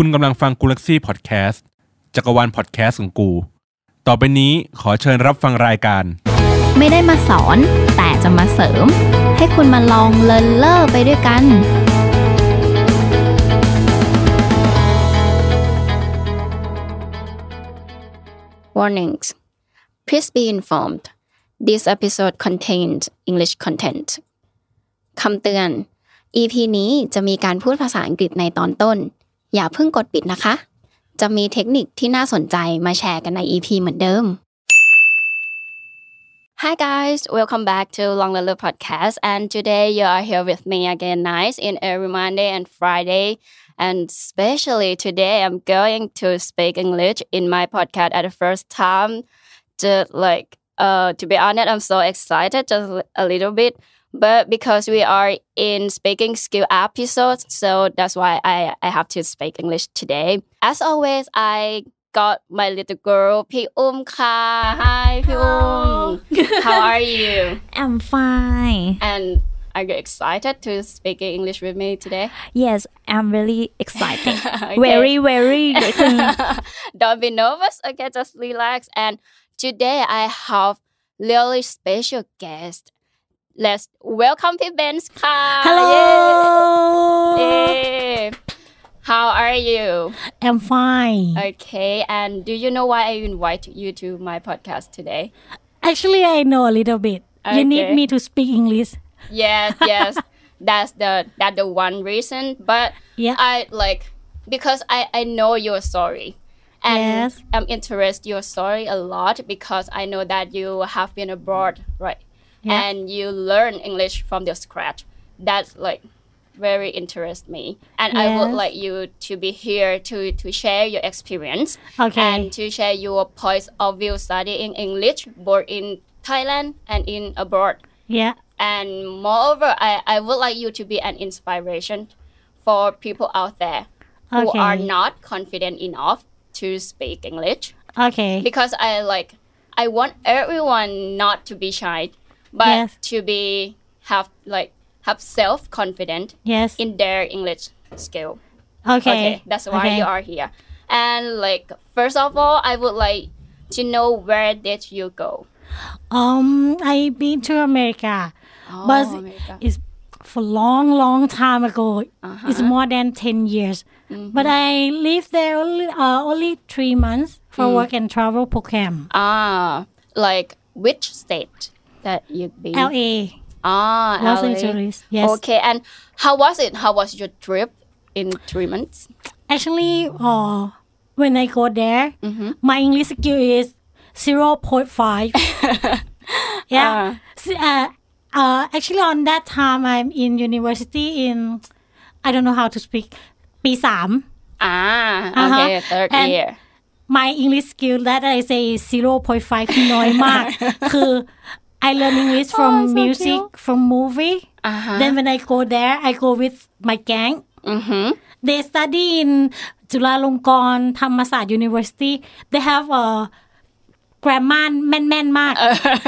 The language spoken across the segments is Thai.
คุณกำลังฟังกูลักซี่พอดแคสต์จักรวาลพอดแคสต์ของกู ต่อไปนี้ขอเชิญรับฟังรายการ ไม่ได้มาสอนแต่จะมาเสริม ให้คุณมาลองเลินเล่อไปด้วยกัน Warnings Please be informed this episode contains English content คำเตือน EP นี้จะมีการพูดภาษาอังกฤษในตอนต้น อย่าเพิ่งกดปิดนะคะ จะมีเทคนิคที่น่าสนใจมาแชร์กันใน EP เหมือนเดิม Hi guys, welcome back to Long Lulu Podcast and today you are here with me again nice in every Monday and Friday and especially today I'm going to speak English in my podcast at the first time just like uh to be honest I'm so excited just a little bit But because we are in speaking skill episodes, so that's why I, I have to speak English today. As always, I got my little girl, Pi Um Ka. Hi, Pi Um. How are you? I'm fine. And are you excited to speak English with me today? Yes, I'm really excited. Very, very. Don't be nervous. Okay, just relax. And today I have really special guest Let's welcome P Benz. Hello. Yay. How are you? I'm fine. Okay. And do you know why I invite you to my podcast today? Actually, I know a little bit. You need me to speak English. Yes, yes. that's the that's the one reason. But Yeah. I like because I I know your story. And Yes. I'm interested your story a lot because I know that you have been abroad, right? Yeah. And you learn English from the scratch. That's like very interest me. And I would like you to be here to to share your experience Okay. and to share your points of view studying English both in Thailand and in abroad Yeah. and moreover I, I would like you to be an inspiration for people out there who are not confident enough to speak english Okay. because i like i want everyone not to be shy but Yes. to be have like have self confident Yes. in their english skill Okay. okay that's why Okay. you are here and like first of all i would like to know where did you go Um, I've been to America, but Oh, America. it's for long, long time ago. Uh-huh. It's more than ten years. Mm-hmm. But I lived there only, uh, only three months for Mm. work and travel program. Ah, like which state that you been? L.A. Ah, Los LA. Angeles. Yes. Okay, and how was it? How was your trip in three months? Actually, uh, when I go there, Mm-hmm. my English skill is 0.5. yeah. S- Uh, uh, actually, on that time, I'm in university in, I don't know how to speak, ปีสาม Ah, Uh-huh. okay, third And- year. my English skill that I say is 0.5 คือน้อยมาก คือ I learn English from Oh, so music cute. from movie Uh-huh. then when I go there I go with my gang Mm-hmm. they study in จุฬาลงกรณ์ธรรมศาสตร์ University they have a grammar แม่นๆมาก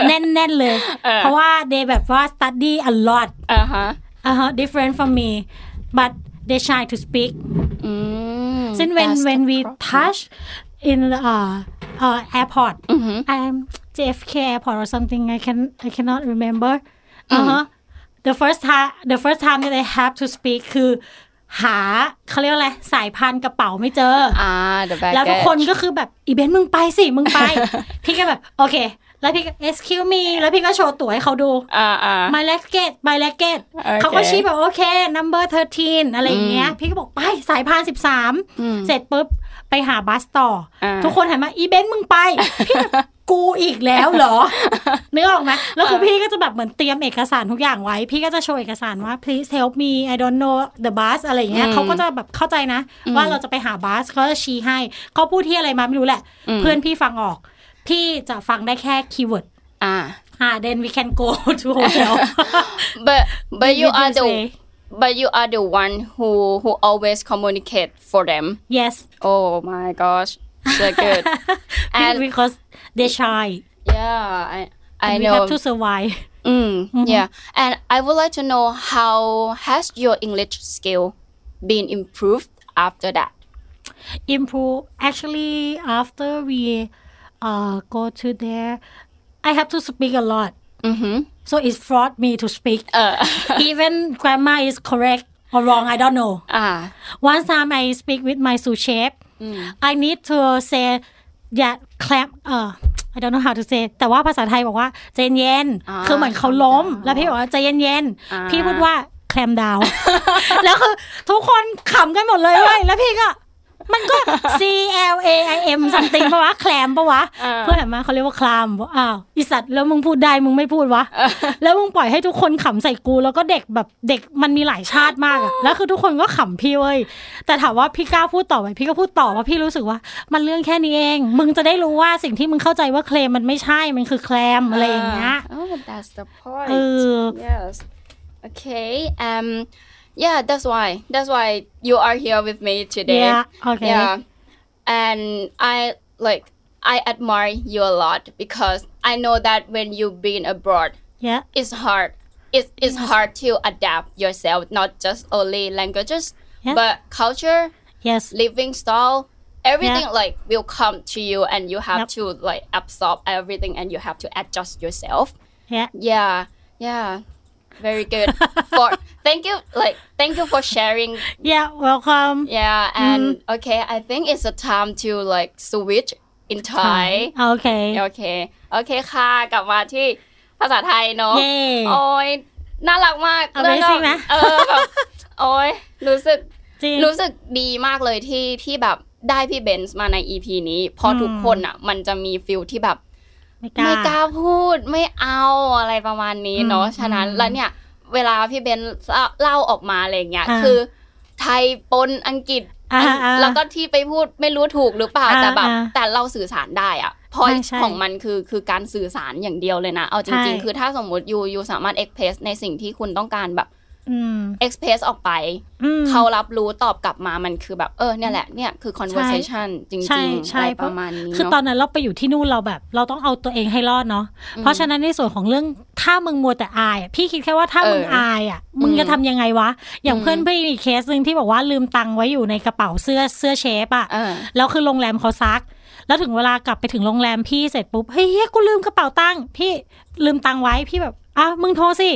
แน่นๆเลย เพราะว่า they แบบว่า study a lot Uh-huh. uh-huh, different from me but they shy to speak Mm, Since when that's when the we problem. touch in the uh, uh, airport, Mm-hmm. um, JFK airport or something, I can I cannot remember. Mm. Uh huh. The first time the first time that I have to speak คือหาเขาเรียกว่าอะไรสายพานกระเป๋าไม่เจอ Ah, the แล้วทุก baggage. คนก็คือแบบอีเบนซ์มึงไปสิมึงไป พี่ก็แบบโอเค แล้วพี่ก็ excuse me แล้วพี่ก็โชว์ตั๋วให้เขาดู Ah, ah. my luggage my luggage โอเคเขาก็ชี้แบบโอเค number 13 อะไรอย่างเงี้ย พี่ก็บอกไปสายพาน13 เสร็จปุ๊บ ไปหา bus ต่ออาทุกคนหันมาอีเบนซ์มึงไปพี่แบบกูอีกแล้วเหรอนึกออกไหมแล้วคือพี่ก็จะแบบเหมือนเตรียมเอกสารทุกอย่างไว้ พี่ก็จะโชว์เอกสารว่า please help me I don't know the bus อะไรอย่างเงี้ยเขาก็จะแบบเข้าใจนะ ว่าเราจะไปหา bus เขาจะชี้ให้เขาพูดที่อะไรมาไม่รู้แหละ เพื่อนพี่ฟังออก พี่จะฟังได้แค่ keyword Ah. อ่า then we can go to hotel But but you Did are you the say? But you are the one who who always communicate for them. yes Oh my gosh. So good. and because they shy yeah, I I we know. have to survive Mm, Yeah, and I would like to know how has your English skill been improved after that? improve actually after we uh go to there I have to speak a lot mm-hmm. So it forced me to speak even grammar is correct or wrong I don't know อ่า one time I speak with my sous chef I need to say yeah clap เออ I don't know how to say แต่ว่าภาษาไทยบอกว่าใจเย็นอ่าคือเหมือนเขาล้ม calm down แล้วพี่บอกว่าใจเย็นอ่าๆพี่พูดว่าแคลมดาว แล้วคือทุกคนขำกันหมดเลยเว้ยแล้วพี่ก็ มันก็ C L A I M something ปะวะแคลมปะวะ เพื่อนเห็นไหมาเขาเรียกว่าคลามบอกอ้าวอีสัตว์แล้วมึงพูดได้มึงไม่พูดวะ แล้วมึงปล่อยให้ทุกคนขำใส่กู แล้วก็เด็กแบบเด็กมันมีหลายชาติมากอะแล้วคือทุกคนก็ขำพี่เว้ยแต่ถามว่าพี่กล้าพูดต่อไหมพี่ก็พูดต่อว่าพี่รู้สึกว่า มันเรื่องแค่นี้เอง มึงจะได้รู้ว่าสิ่งที่มึงเข้าใจว่าเคลมมันไม่ใช่มันคือแคลมอะไรอย่างเงี้ย oh that's the point เออ yes okay um yeah that's why. That's why you are here with me today. Yeah, okay. yeah. And I like I admire you a lot because I know that when you've been abroad yeah. it's hard. It's, it's hard to adapt yourself not just only languages Yeah. but culture yes. living style. Everything Yeah. like will come to you and you have Yep. to like absorb everything and you have to adjust yourself. Yeah. Yeah. Yeah very good for thank you like thank you for sharing yeah welcome yeah and Mm-hmm. okay i think it's a time to like switch in thai โอเคโอเคโอเคค่ะกลับมาที่ภาษาไทยเนาะเย้โอ้ยน่ารักมาก Amazing นะเออแบบโอ้ยรู้สึกจริงรู้สึกดีมากเลยที่ที่แบบได้พี่เบนซ์มาใน EP นี้พี่อุ้มทุกคนอะ มันจะมีฟิลที่แบบ ไม่กล้าไม่กล้าพูดไม่เอาอะไรประมาณนี้เนาะอืมฉะนั้นอืมแล้วเนี่ย เวลาพี่เบนซ์เล่าเล่าออกมาอะไรอย่างเงี้ยอ่าคือ ไทยปนอังกฤษอ่าอังอ่าแล้วก็ที่ไปพูดไม่รู้ถูกหรือเปล่าอ่าแต่แบบอ่าแต่เราสื่อสารได้อะพอใช่ใช่ของมันคือคือการสื่อสารอย่างเดียวเลยนะ เอาจริงใช่ๆคือถ้าสมมติ you you สามารถ express ในสิ่งที่คุณต้องการแบบอืม express ออกไปอืมเขารับรู้ตอบกลับมามันคือแบบเออเนี่ยแหละเนี่ยคือ conversation จริงๆใช่อะไรปราะระมาณนี้เนาะเพราะคือตอนนั้นเราไปอยู่ที่นู่นเราแบบ เราต้องเอาตัวเองให้รอดเนาะเพราะฉะนั้นในส่วนของเรื่องถ้ามึงมัวแต่อายอะพี่คิดแค่ว่าถ้าเออมึงอายอะมึงจะทำยังไงวะ อย่างอืมเพื่อนพี่มีเคสหนึ่งที่บอกว่าลืมตังค์ไว้อยู่ในกระเป๋าเสื้อเสื้อเชฟอะเออแล้วคือโรงแรมเขาซักแล้วถึงเวลากลับไปถึงโรงแรมพี่เสร็จปุ๊บเฮ้ยเฮียกูลืมกระเป๋าตังค์พี่ลืมตังค์ไว้พี่แบบ อะมึงโทรสิ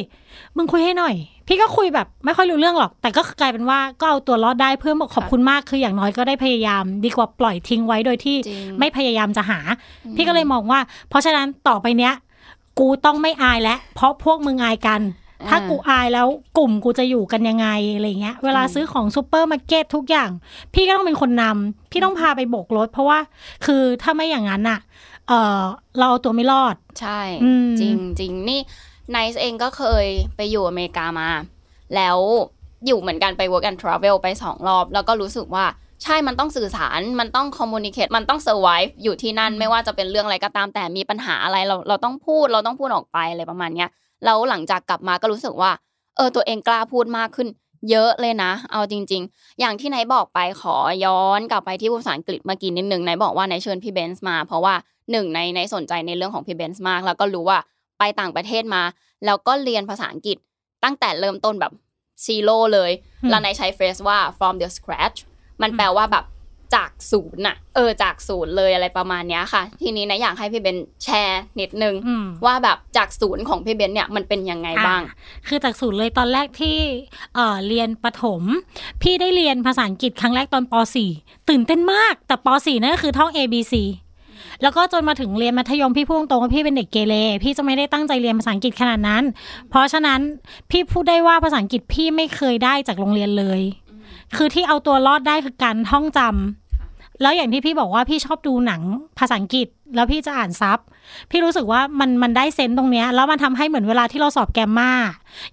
มึงคุยให้หน่อย พี่ก็คุยแบบไม่ค่อยรู้เรื่องหรอก แต่ก็กลายเป็นว่าก็เอาตัวรอดได้เพื่อนบอกขอบคุณมากคืออย่างน้อยก็ได้พยายาม ดีกว่าปล่อยทิ้งไว้โดยที่จริงไม่พยายามจะหา พี่ก็เลยมองว่า เพราะฉะนั้นต่อไปเนี้ย กูต้องไม่อายแล้วเพราะพวกมึงอายกันถ้ากูอายแล้วกลุ่มกูจะอยู่กันยังไงอะไรเงี้ย เวลาซื้อของซูเปอร์มาร์เก็ตทุกอย่าง พี่ก็ต้องเป็นคนนำพี่ต้องพาไปโบกรถ เพราะว่าคือถ้าไม่อย่างนั้นอะเออเราเอาตัวไม่รอด ใช่อืมจริงจริงนี่ ไนซ์เองก็เคยไปอยู่อเมริกามา แล้วอยู่เหมือนกันไป work and travel ไปสองรอบ แล้วก็รู้สึกว่าใช่มันต้องสื่อสาร มันต้อง communicate มันต้อง survive อยู่ที่นั่นไม่ว่าจะเป็นเรื่องอะไรก็ตามแต่มีปัญหาอะไรเราเราต้องพูดเราต้องพูดออกไปอะไรประมาณเนี้ยแล้วหลังจากกลับมาก็รู้สึกว่า เออตัวเองกล้าพูดมากขึ้น เยอะเลยนะ เอาจริง ๆ อย่างที่ไหนบอกไปขอย้อนกลับไปที่ภาษาอังกฤษเมื่อกี้นิดนึงไหนบอกว่าไหนเชิญพี่เบนซ์มา เพราะว่าหนึ่งในในสนใจในเรื่องของพี่เบนซ์มาก แล้วก็รู้ว่า ไปต่างประเทศมา แล้วก็เรียนภาษาอังกฤษตั้งแต่เริ่มต้นแบบ zero เลยอืมแล้วไหนใช้ phrase ว่า from the scratch มันแปลว่าแบบจากศูนย์น่ะ เออจากศูนย์เลยอะไรประมาณเนี้ยค่ะ ทีนี้นะอยากให้พี่เบนซ์แชร์นิดนึงอืมว่าแบบจากศูนย์ของพี่เบนซ์เนี่ยมันเป็นยังไงบ้างอะคือจากศูนย์เลยตอนแรกที่เอ่อเรียนประถม พี่ได้เรียนภาษาอังกฤษครั้งแรกตอนป .4 ตื่นเต้นมากแต่ป .4 นั่นก็คือท่อง A B C แล้วก็จนมาถึงเรียนมัธยมพี่พูดตรงว่าพี่เป็นเด็กเกเรพี่จะไม่ได้ตั้งใจเรียนภาษาอังกฤษขนาดนั้น เพราะฉะนั้นพี่พูดได้ว่าภาษาอังกฤษพี่ไม่เคยได้จากโรงเรียนเลย คือที่เอาตัวรอดได้คือการท่องจำแล้วอย่างที่พี่บอกว่าพี่ชอบดูหนังภาษาอังกฤษ แล้วพี่จะอ่านซับพี่รู้สึกว่ามันมันได้เซนส์ตรงเนี้ยแล้วมันทำให้เหมือนเวลาที่เราสอบแกมมา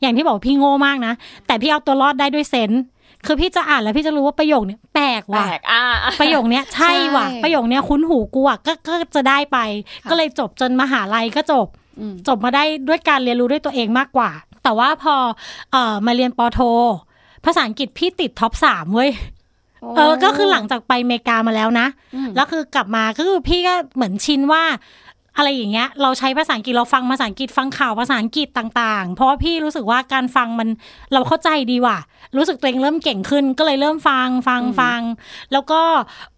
อย่างที่บอกพี่โง่มากนะแต่พี่เอาตัวรอดได้ด้วยเซนส์ คือพี่จะอ่านแล้วพี่จะรู้ว่าประโยคเนี้ยแปลกแปลว่ะกอ่าประโยคเนี้ยใช่ว่ะใช่ประโยคเนี้ยคุ้นหูกูอะก็ก็จะได้ไปค่ะก็เลยจบจนมหาลัยก็จบอืมจบมาได้ด้วยการเรียนรู้ด้วยตัวเองมากกว่า แต่ว่าพอเอ่อมาเรียนปอโท ภาษาอังกฤษพี่ติดท็อปสามเว้ยเออ ก็คือหลังจากไปอเมริกามาแล้วนะอืมแล้วคือกลับมาก็คือพี่ก็เหมือนชินว่า อะไรอย่างเงี้ย เราใช้ภาษาอังกฤษเราฟังภาษาอังกฤษฟังข่าวภาษาอังกฤษต่างๆ เพราะว่าพี่รู้สึกว่าการฟังมันเราเข้าใจดีว่ะ รู้สึกตัวเองเริ่มเก่งขึ้นก็เลยเริ่มฟังฟังฟัง แล้วก็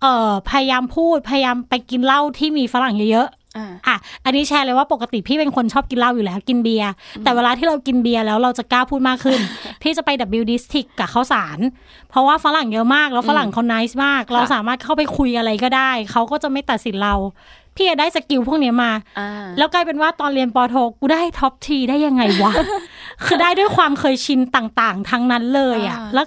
เอ่อพยายามพูดพยายามไปกินเหล้าที่มีฝรั่งเยอะอะ อันนี้แชร์เลยว่าปกติพี่เป็นคนชอบกินเหล้าอยู่แล้วกินเบียร์แต่เวลาที่เรากินเบียร์แล้วเราจะกล้าพูดมากขึ้น พี่จะไป W District กับข้าวสาร เพราะว่าฝรั่งเยอะมากแล้วฝรั่งเขานิสมาก เราสามารถเข้าไปคุยอะไรก็ได้ เขาก็จะไม่ตัดสินเรา พี่ได้สกิลพวกนี้มาแล้วกลายเป็นว่าตอนเรียนปโทกูได้ท็อป T ได้ยังไงวะ คือได้ด้วยความเคยชินต่างๆ ทั้งนั้นเลยอะ แล้ว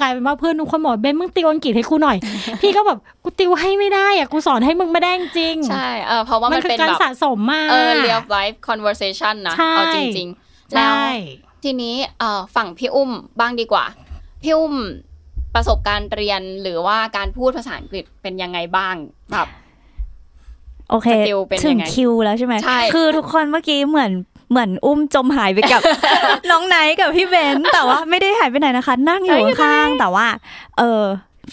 กลายเป็นว่าเพื่อนทุกคนบอกเบนซ์มึงติวอังกฤษให้กูหน่อย พี่ก็แบบกูติวให้ไม่ได้อะกูสอนให้มึงไม่ได้จริง ใช่เออเพราะว่ามันเป็นการสะสมมาเออ real life conversation นะเอาจริงๆแล้วทีนี้เออฝั่งพี่อุ้มบ้างดีกว่าพี่อุ้มประสบการณ์เรียนหรือว่าการพูดภาษาอังกฤษเป็นยังไงบ้างแบบ โอเคถึงคิวแล้วใช่ไหมใช่คือทุกคนเมื่อกี้เหมือนเหมือนอุ้มจมหายไปกับน้องไนท์กับพี่เบนแต่ว่าไม่ได้หายไปไหนนะคะ นั่งอยู่ข้างแต่ว่า เออ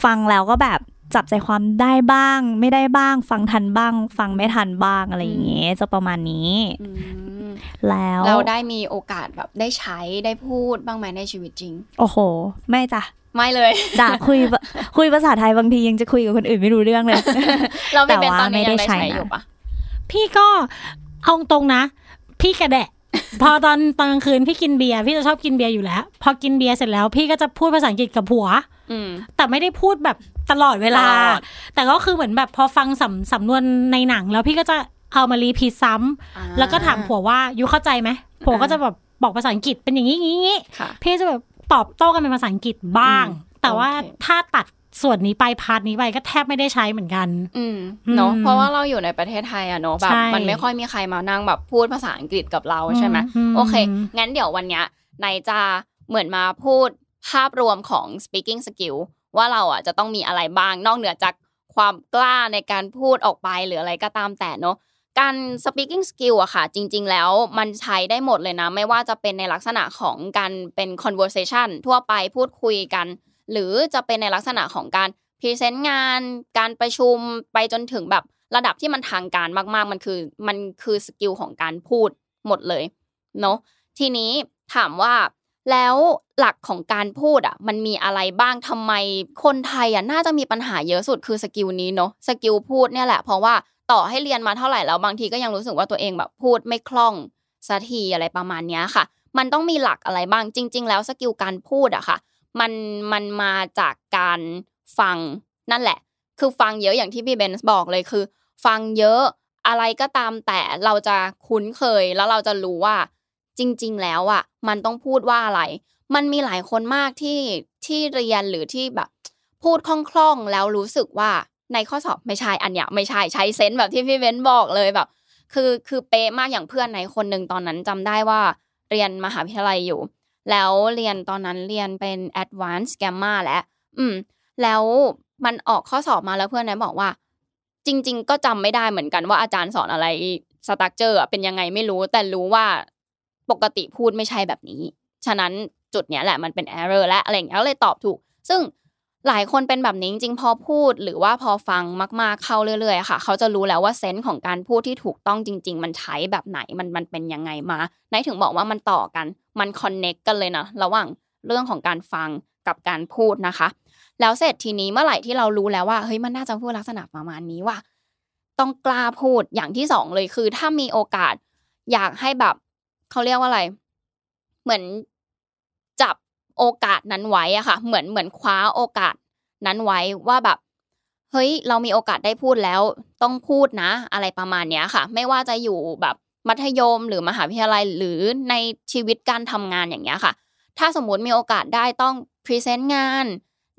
ฟังแล้วก็แบบ จับใจความได้บ้าง ไม่ได้บ้าง ฟังทันบ้าง ฟังไม่ทันบ้างอะไรอย่างเงี้ยจะประมาณนี้แล้วเราได้มีโอกาสแบบได้ใช้ได้พูดบ้างไหมในชีวิตจริง โอ้โห ไม่จ้ะไม่เลยจ้ะคุยคุยภาษาไทยบางทียังจะคุยกับคนอื่นไม่รู้เรื่องเลย เราไม่เป็นตอนนี้ยังได้ใช้อยู่ปะพี่ก็เอาตรงนะ พี่กระแดะ พอตอนตอนกลางคืนพี่กินเบียร์พี่จะชอบกินเบียร์อยู่แล้ว พอกินเบียร์เสร็จแล้ว พี่ก็จะพูดภาษาอังกฤษกับผัวแต่ไม่ได้พูดแบบ ตลอดเวลา แต่ก็คือเหมือนแบบพอฟังสำสำนวนในหนัง แล้วพี่ก็จะเอามา repeat ซ้ำแล้วก็ถามผัวว่า you เข้าใจไหมผัวก็จะแบบบอกภาษาอังกฤษเป็นอย่างนี้อย่างนี้พี่จะแบบตอบโต้กันเป็นภาษาอังกฤษบ้าง แต่ว่าถ้าตัดส่วนนี้ไปพาร์ทนี้ไปก็แทบไม่ได้ใช้เหมือนกัน อืมเนาะเพราะว่าเราอยู่ในประเทศไทยอะเนาะแบบมันไม่ค่อยมีใครมานั่งแบบพูดภาษาอังกฤษกับเราใช่ไหมโอเค งั้นเดี๋ยววันเนี้ยนายจะเหมือนมาพูดภาพรวมของ speaking skill ว่าเราอะจะต้องมีอะไรบ้างนอกเหนือจากความกล้าในการพูดออกไปหรืออะไรก็ตามแต่เนาะการ speaking skill อะค่ะ จริง ๆ แล้วมันใช้ได้หมดเลยนะ ไม่ว่าจะเป็นในลักษณะของการเป็น conversation ทั่วไปพูดคุยกัน หรือจะเป็นในลักษณะของการพรีเซนต์งาน การประชุมไปจนถึงแบบระดับที่มันทางการมาก ๆ มันคือมันคือสกิลของการพูดหมดเลยเนาะทีนี้ถามว่า แล้วหลักของการพูดอะ มันมีอะไรบ้างทำไมคนไทยอะน่าจะมีปัญหาเยอะสุดคือสกิลนี้เนาะสกิลพูดเนี่ยแหละ เพราะว่าต่อให้เรียนมาเท่าไหร่แล้วบางทีก็ยังรู้สึกว่าตัวเองแบบพูดไม่คล่องสักทีอะไรประมาณนี้ค่ะ มันต้องมีหลักอะไรบ้างจริง ๆ แล้วสกิลการพูดอะค่ะ มันมันมาจากการฟังนั่นแหละ คือฟังเยอะอย่างที่พี่เบนส์บอกเลยคือ ฟังเยอะอะไรก็ตามแต่เราจะคุ้นเคยแล้วเราจะรู้ว่า จริง ๆ แล้วอะมันต้องพูดว่าอะไร มันมีหลายคนมากที่ที่เรียนหรือที่แบบ พูดคล่องๆแล้วรู้สึกว่าในข้อสอบไม่ใช่อันเนี้ยไม่ใช่ใช้เซนส์แบบที่พี่เว้นบอกเลยแบบ คือคือเป๊ะมากอย่างเพื่อนในคนหนึ่งตอนนั้นจำได้ว่าเรียนมหาวิทยาลัยอยู่ แล้วเรียนตอนนั้นเรียนเป็น advanced gamma แล้วอืม แล้วมันออกข้อสอบมาแล้วเพื่อนนั้นบอกว่า จริง ๆ ก็จำไม่ได้เหมือนกันว่าอาจารย์สอนอะไรสตั๊กเจอร์เป็นยังไงไม่รู้ แต่รู้ว่า ปกติพูดไม่ใช่แบบนี้ ฉะนั้นจุดเนี้ยแหละมันเป็น error และอะไรอย่างเงี้ยเลยตอบถูก ซึ่งหลายคนเป็นแบบนี้จริงๆพอพูด หรือว่าพอฟังมากๆเข้าเรื่อยๆค่ะ เขาจะรู้แล้วว่าเซนส์ของการพูดที่ถูกต้องจริง ๆ มันใช้แบบไหนมันมันเป็นยังไงมาไหนถึงบอกว่ามันต่อกันมันคอนเน็กกันเลยนะระหว่างเรื่องของการฟังกับการพูดนะคะ แล้วเสร็จทีนี้เมื่อไหร่ที่เรารู้แล้วว่าเฮ้ยมันน่าจะพูดลักษณะประมาณนี้ว่า ต้องกล้าพูดอย่างที่สองเลยคือ ถ้ามีโอกาส อยากให้แบบ เขาเรียกว่าอะไร เหมือนจับโอกาสนั้นไว้อะค่ะ เหมือนเหมือนคว้าโอกาสนั้นไว้ว่าแบบ เฮ้ย เรามีโอกาสได้พูดแล้ว ต้องพูดนะ อะไรประมาณเนี้ยค่ะ ไม่ว่าจะอยู่แบบมัธยมหรือมหาวิทยาลัยหรือในชีวิตการทำงานอย่างเงี้ยค่ะ ถ้าสมมติมีโอกาสได้ต้องพรีเซนต์งาน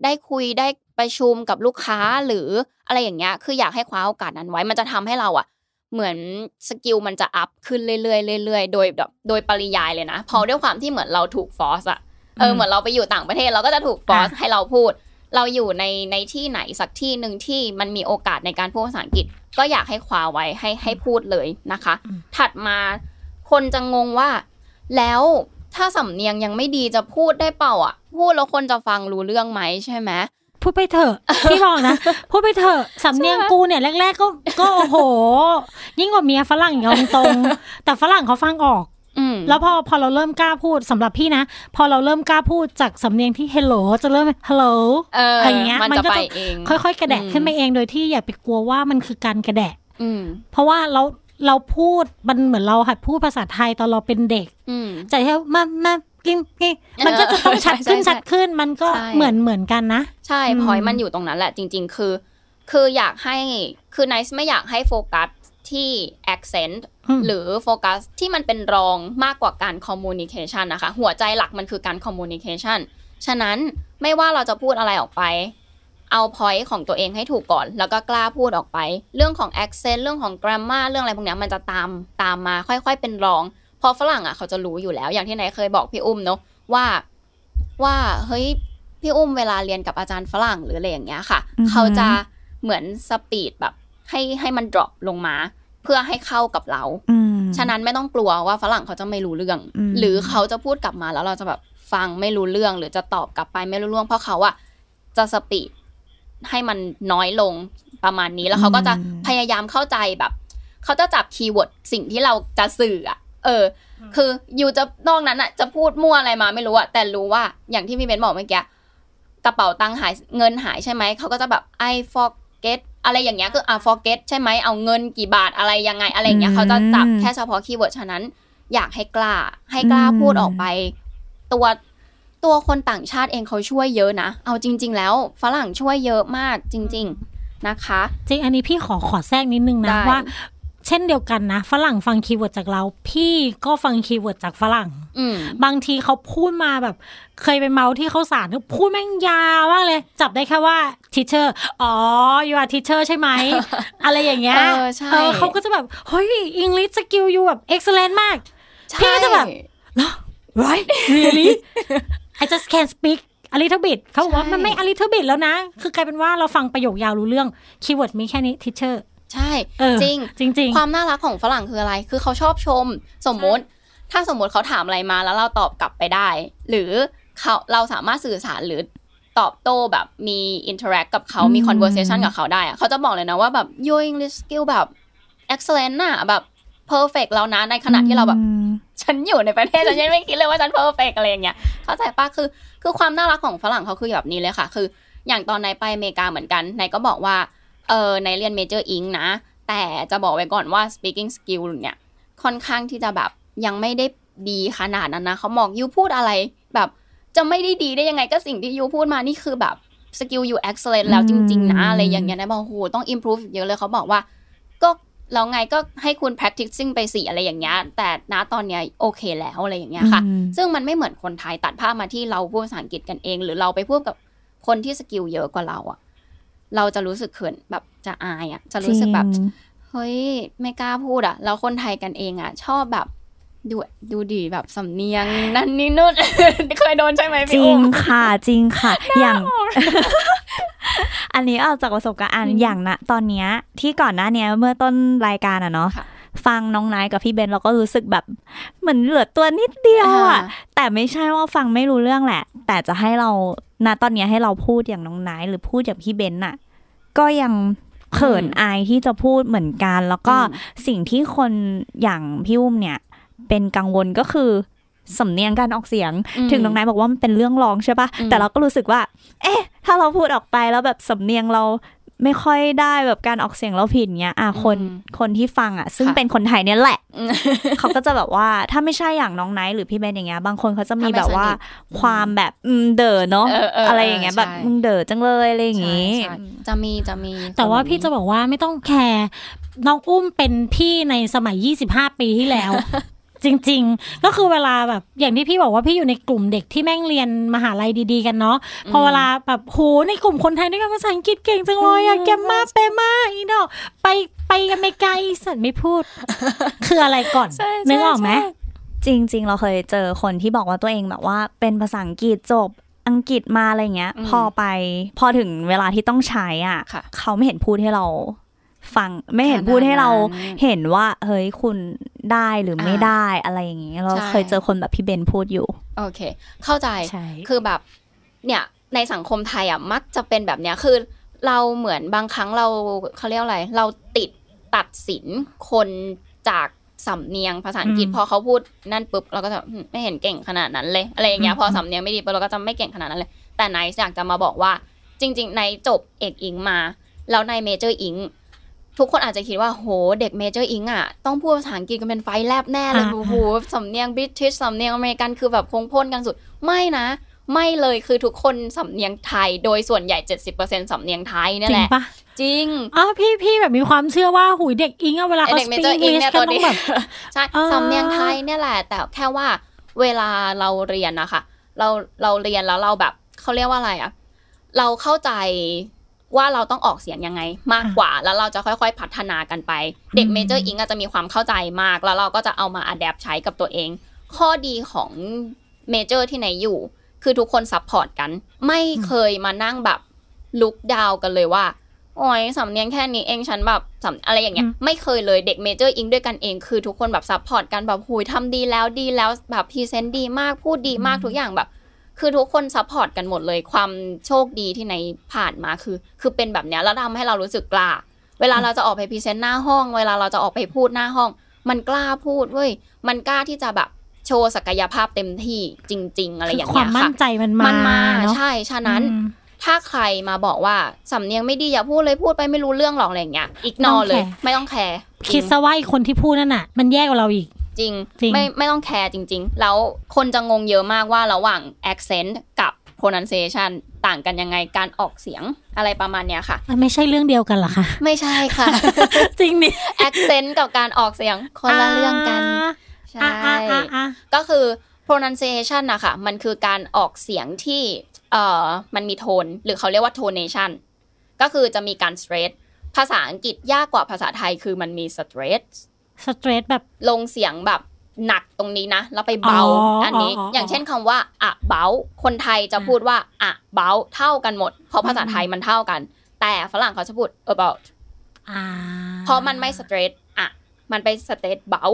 ได้คุยได้ประชุมกับลูกค้าหรืออะไรอย่างเงี้ย คืออยากให้คว้าโอกาสนั้นไว้ มันจะทำให้เราอะ เหมือนสกิลมันจะ up ขึ้นเรื่อยๆเรื่อยๆโดยแบบโดยปริยายเลยนะพอด้วยความที่เหมือนเราถูก force อะเออเหมือนเราไปอยู่ต่างประเทศเราก็จะถูก force ให้เราพูด เราอยู่ในในที่ไหนสักที่หนึ่งที่มันมีโอกาสในการพูดภาษาอังกฤษ ก็อยากให้คว้าไว้ให้ให้พูดเลยนะคะ ถัดมาคนจะงงว่า แล้วถ้าสำเนียงยังไม่ดีจะพูดได้เปล่าอะ พูดแล้วคนจะฟังรู้เรื่องไหมใช่ไหม พูดไปเถอะพี่บอกนะ พูดไปเถอะสำเนียงกูเนี่ยแรก ๆ ก็ก็โอ้โห ยิ่งกว่าเมียฝรั่งอย่างตรง แต่ฝรั่งเขาฟังออกแล้วพอพอเราเริ่มกล้าพูดสำหรับพี่นะ พอเราเริ่มกล้าพูดจากสำเนียงที่ hello จะเริ่ม hello อะไรเงี้ยมันก็จะค่อยๆ กระแดะขึ้นมาเองโดยที่อย่าไปกลัวว่ามันคือการกระแดะเพราะว่าเราเราพูดมันเหมือนเราหัดพูดภาษาไทยตอนเราเป็นเด็กใจเท่ามามา กินกินมันก็จะต้องชัดขึ้นชัดขึ้นมันก็เหมือนเหมือนกันนะ ใช่พอยมันอยู่ตรงนั้นแหละจริง ๆ คือ คืออยากให้คือไนซ์ไม่อยากให้โฟกัสที่ accent หรือโฟกัสที่มันเป็นรองมากกว่าการ communication นะคะ หัวใจหลักมันคือการ communication ฉะนั้นไม่ว่าเราจะพูดอะไรออกไป เอา point ของตัวเองให้ถูกก่อน แล้วก็กล้าพูดออกไป เรื่องของ accent เรื่องของ grammar เรื่องอะไรพวกนี้มันจะตามตามมาค่อยๆเป็นรอง พอฝรั่งอะเขาจะรู้อยู่แล้ว อย่างที่ไหนเคยบอกพี่อุ้มเนาะว่าว่าเฮ้ยพี่อุ้มเวลาเรียนกับอาจารย์ฝรั่งหรืออะไรอย่างเงี้ยค่ะ เขาจะเหมือน speed แบบให้ให้มัน drop ลงมา เพื่อให้เข้ากับเรา ฉะนั้นไม่ต้องกลัวว่าฝรั่งเขาจะไม่รู้เรื่อง หรือเขาจะพูดกลับมาแล้วเราจะแบบฟังไม่รู้เรื่อง หรือจะตอบกลับไปไม่รู้เรื่อง เพราะเขาอะจะ speed ให้มันน้อยลงประมาณนี้แล้วเขาก็จะพยายามเข้าใจแบบ เขาจะจับ keyword สิ่งที่เราจะสื่ออะ เออ คืออยู่จะนอกนั้นอะจะพูดมั่วอะไรมาไม่รู้อะแต่รู้ว่าอย่างที่พี่เบนซ์บอกเมื่อกี้กระเป๋าตังค์หายเงินหายใช่ไหมเขาก็จะแบบ I forget อะไรอย่างเงี้ยคืออ่า forget ใช่ไหมเอาเงินกี่บาทอะไรยังไงอะไรเงี้ยเขาจะจับแค่เฉพาะ keyword ฉะนั้น อยากให้กล้า ให้กล้าพูดออกไป ตัวตัวคนต่างชาติเองเขาช่วยเยอะนะ เอาจริง ๆ แล้วฝรั่งช่วยเยอะมากจริง ๆนะคะจริงอันนี้พี่ขอขอแทรกนิดนึงนะว่า เช่นเดียวกันนะ ฝรั่งฟัง keyword จากเรา พี่ก็ฟัง keyword จากฝรั่งบางทีเขาพูดมาแบบ เคยไปเมาที่ข้าวสารพูดแม่งยาวมากเลย จับได้แค่ว่า teacher อ๋อ you are teacher ใช่ไหม อะไรอย่างเงี้ยเออเขาก็จะแบบเฮ้ย English skill you แบบ excellent มาก พี่ก็จะแบบเนาะ right really I just can't speak a little bit เขาบอกว่ามันไม่ a little bit แล้วนะ คือกลายเป็นว่าเราฟังประโยคยาวรู้เรื่อง keyword มีแค่นี้ teacher ใช่จริงจริง ความน่ารักของฝรั่งคืออะไร คือเขาชอบชม สมมติ ถ้าสมมติเขาถามอะไรมาแล้วเราตอบกลับไปได้ หรือเขาเราสามารถสื่อสารหรือตอบโต้แบบมี interact กับเขามี conversation กับเขาได้เขาจะบอกเลยนะว่าแบบ your English skill แบบ excellent น่ะแบบ perfect แล้วนะในขณะที่เราแบบ ฉันอยู่ในประเทศ ฉันยังไม่คิดเลยว่าฉัน perfect อะไรอย่างเงี้ยเข้าใจปะคือ คือความน่ารักของฝรั่งเขาคือแบบนี้เลยค่ะ คือ อย่างตอนไนซ์ไปอเมริกาเหมือนกันไนซ์ก็บอกว่า เออไนซ์เรียน major Eng นะ แต่จะบอกไว้ก่อนว่า speaking skill เนี่ย ค่อนข้างที่จะแบบยังไม่ได้ดีขนาดนั้นนะเขาบอก you พูดอะไรแบบ จะไม่ได้ดีได้ยังไงก็สิ่งที่ you พูดมานี่คือแบบ skill you excellent แล้วจริง ๆ นะ อะไรอย่างเงี้ยนะบอกโหต้อง improve เยอะเลยเขาบอกว่า ก็แล้วไงก็ให้คุณ practicing ไปสิอะไรอย่างเงี้ยแต่ณตอนเนี้ยโอเคแล้วอะไรอย่างเงี้ยค่ะ ซึ่งมันไม่เหมือนคนไทยตัดภาพมาที่เราพูดภาษาอังกฤษกันเอง หรือเราไปพูดกับคนที่สกิลเยอะกว่าเราอะ เราจะรู้สึกเขินแบบจะอายอะ จะรู้สึกแบบเฮ้ยไม่กล้าพูดอะ แล้วคนไทยกันเองอะ ชอบแบบดูดูดีแบบสำเนียง นั่นนี่นู่นเคยโดนใช่ไหมพี่จริงค่ะจริงค่ะ อย่าง อันนี้เอาจากประสบการณ์อย่างนะตอนเนี้ย ที่ก่อนหน้านี้เมื่อต้นรายการอะเนาะฟังน้องนายกับพี่เบนเราก็รู้สึกแบบเหมือนเหลือตัวนิดเดียวอะแต่ไม่ใช่ว่าฟังไม่รู้เรื่องแหละ แต่จะให้เรา ณตอนนี้ให้เราพูดอย่างน้องนายหรือพูดอย่างพี่เบนน่ะ ก็ยังเขินอายที่จะพูดเหมือนกัน แล้วก็สิ่งที่คนอย่างพี่อุ้มเนี่ย เป็นกังวลก็คือสำเนียงการออกเสียง ถึงน้องนายบอกว่ามันเป็นเรื่องรองใช่ปะแต่เราก็รู้สึกว่า เอ๊ะ ถ้าเราพูดออกไปแล้วแบบสำเนียงเรา ไม่ค่อยได้แบบการออกเสียงเราผิดเนี้ย อะคนคนที่ฟังอะ ซึ่งเป็นคนไทยเนี่ยแหละ เขาก็จะแบบว่าถ้าไม่ใช่อย่างน้องไนท์หรือพี่เบนอย่างเงี้ย บางคนเขาจะมีแบบว่าความแบบเด๋อเนาะอะไรอย่างเงี้ยแบบมึงเด๋อจังเลยอะไรอย่างงี้ จะมีจะมี แต่ว่าพี่จะบอกว่าไม่ต้องแคร์น้องอุ้มเป็นพี่ในสมัย 25 ปีที่แล้ว จริง ๆ ก็คือเวลาแบบอย่างที่พี่บอกว่าพี่อยู่ในกลุ่มเด็กที่แม่งเรียนมหาลัยดี ๆ กันเนาะพอเวลาแบบโหในกลุ่มคนไทยด้วยกันภาษาอังกฤษเก่งจังเลยอะแกมาเปมาอีดอกไปไปอเมริกาอีสันไม่พูด คืออะไรก่อนนึกออกไหมจริง ๆ เราเคยเจอคนที่บอกว่าตัวเองแบบว่าเป็นภาษาอังกฤษจบอังกฤษมาอะไรเงี้ย พอไปพอถึงเวลาที่ต้องใช้อะ เขาไม่เห็นพูดให้เรา ฟังไม่เห็นพูดให้เราเห็นว่า เฮ้ยคุณได้หรือไม่ได้อะไรอย่างเงี้ยเราเคยเจอคนแบบพี่เบนพูดอยู่ โอเค เข้าใจคือแบบเนี่ยในสังคมไทยอะมักจะเป็นแบบเนี้ยคือ เราเหมือนบางครั้งเราเขาเรียกอะไร เราติดตัดสินคนจากสำเนียงภาษาอังกฤษพอเขาพูดนั่นปุ๊บเราก็จะไม่เห็นเก่งขนาดนั้นเลยอะไรอย่างเงี้ยพอสำเนียงไม่ดีปุ๊บเราก็จะไม่เก่งขนาดนั้นเลย แต่ไนซ์อยากจะมาบอกว่า จริง ๆ ไนซ์จบเอกอิงมา แล้วใน major Eng ทุกคนอาจจะคิดว่าโหเด็ก major Eng อะ ต้องพูดภาษาอังกฤษกันเป็นไฟแลบแน่เลยโอ้โหสำเนียง British สำเนียงอเมริกันคือแบบพงพ่นกันสุด ไม่นะ ไม่เลยคือทุกคนสำเนียงไทย โดยส่วนใหญ่ 70%สำเนียงไทยนี่แหละ จริงอ๋อพี่พี่แบบมีความเชื่อว่าหูยเด็ก Eng อะเวลาเขา speak Eng เนี่ยตัวนี้ใช่สำเนียงไทยเนี่ยแหละ แต่แค่ว่าเวลาเราเรียนนะคะเราเราเรียนแล้วเราแบบเขาเรียกว่าอะไรอะเราเข้าใจ ว่าเราต้องออกเสียงยังไงมากกว่า แล้วเราจะค่อยๆ พัฒนากันไป เด็ก major Eng อาจจะมีความเข้าใจมาก แล้วเราก็จะเอามา adapt ใช้กับตัวเอง ข้อดีของ major ที่ไนซ์อยู่ คือทุกคน support กัน ไม่เคยมานั่งแบบ look down กันเลยว่าโอ้ยสำเนียงแค่นี้เองฉันแบบสำอะไรอย่างเงี้ยไม่เคยเลยเด็ก major Eng ด้วยกันเองคือทุกคนแบบ support กันแบบหุยทำดีแล้วดีแล้วแบบ present ดีมากพูดดีมากทุกอย่างแบบ คือทุกคน support กันหมดเลยความโชคดีที่ไนซ์ผ่านมาคือ คือเป็นแบบเนี้ยแล้วทำให้เรารู้สึกกล้า เวลาเราจะออกไป present หน้าห้อง เวลาเราจะออกไปพูดหน้าห้อง มันกล้าพูดเว้ยมันกล้าที่จะแบบโชว์ศักยภาพเต็มที่จริง ๆ อะไรอย่างเงี้ยค่ะความมั่นใจมันมามันมาใช่ฉะนั้นถ้าใครมาบอกว่าสำเนียงไม่ดีอย่าพูดเลยพูดไปไม่รู้เรื่องหรอกอะไรอย่างเงี้ย ignore เลย ไม่ต้องแคร์คิดซะว่าคนที่พูดนั่นน่ะ มันแย่กว่าเราอีก จริงไม่ไม่ต้องแคร์จริง ๆ แล้วคนจะงงเยอะมากว่าระหว่าง accent กับ pronunciation ต่างกันยังไงการออกเสียงอะไรประมาณเนี้ยค่ะ ไม่ใช่เรื่องเดียวกันหรอคะ ไม่ใช่ค่ะ จริงดิ accent กับการออกเสียงคนละเรื่องกัน ใช่ ก็คือ pronunciation นะคะมันคือการออกเสียงที่เอ่อมันมีโทน หรือเขาเรียกว่า tonation ก็คือจะมีการ straight ภาษาอังกฤษยากกว่าภาษาไทยคือมันมี straight สเตรทแบบลงเสียงแบบหนักตรงนี้นะ แล้วไปเบาอันนี้อย่างเช่นคำว่าอะเบาคนไทยจะพูดว่าอะเบาเท่ากันหมด เพราะภาษาไทยมันเท่ากัน แต่ฝรั่งเขาจะพูด about เพราะมันไม่สเตรทอะมันไปสเตทเบา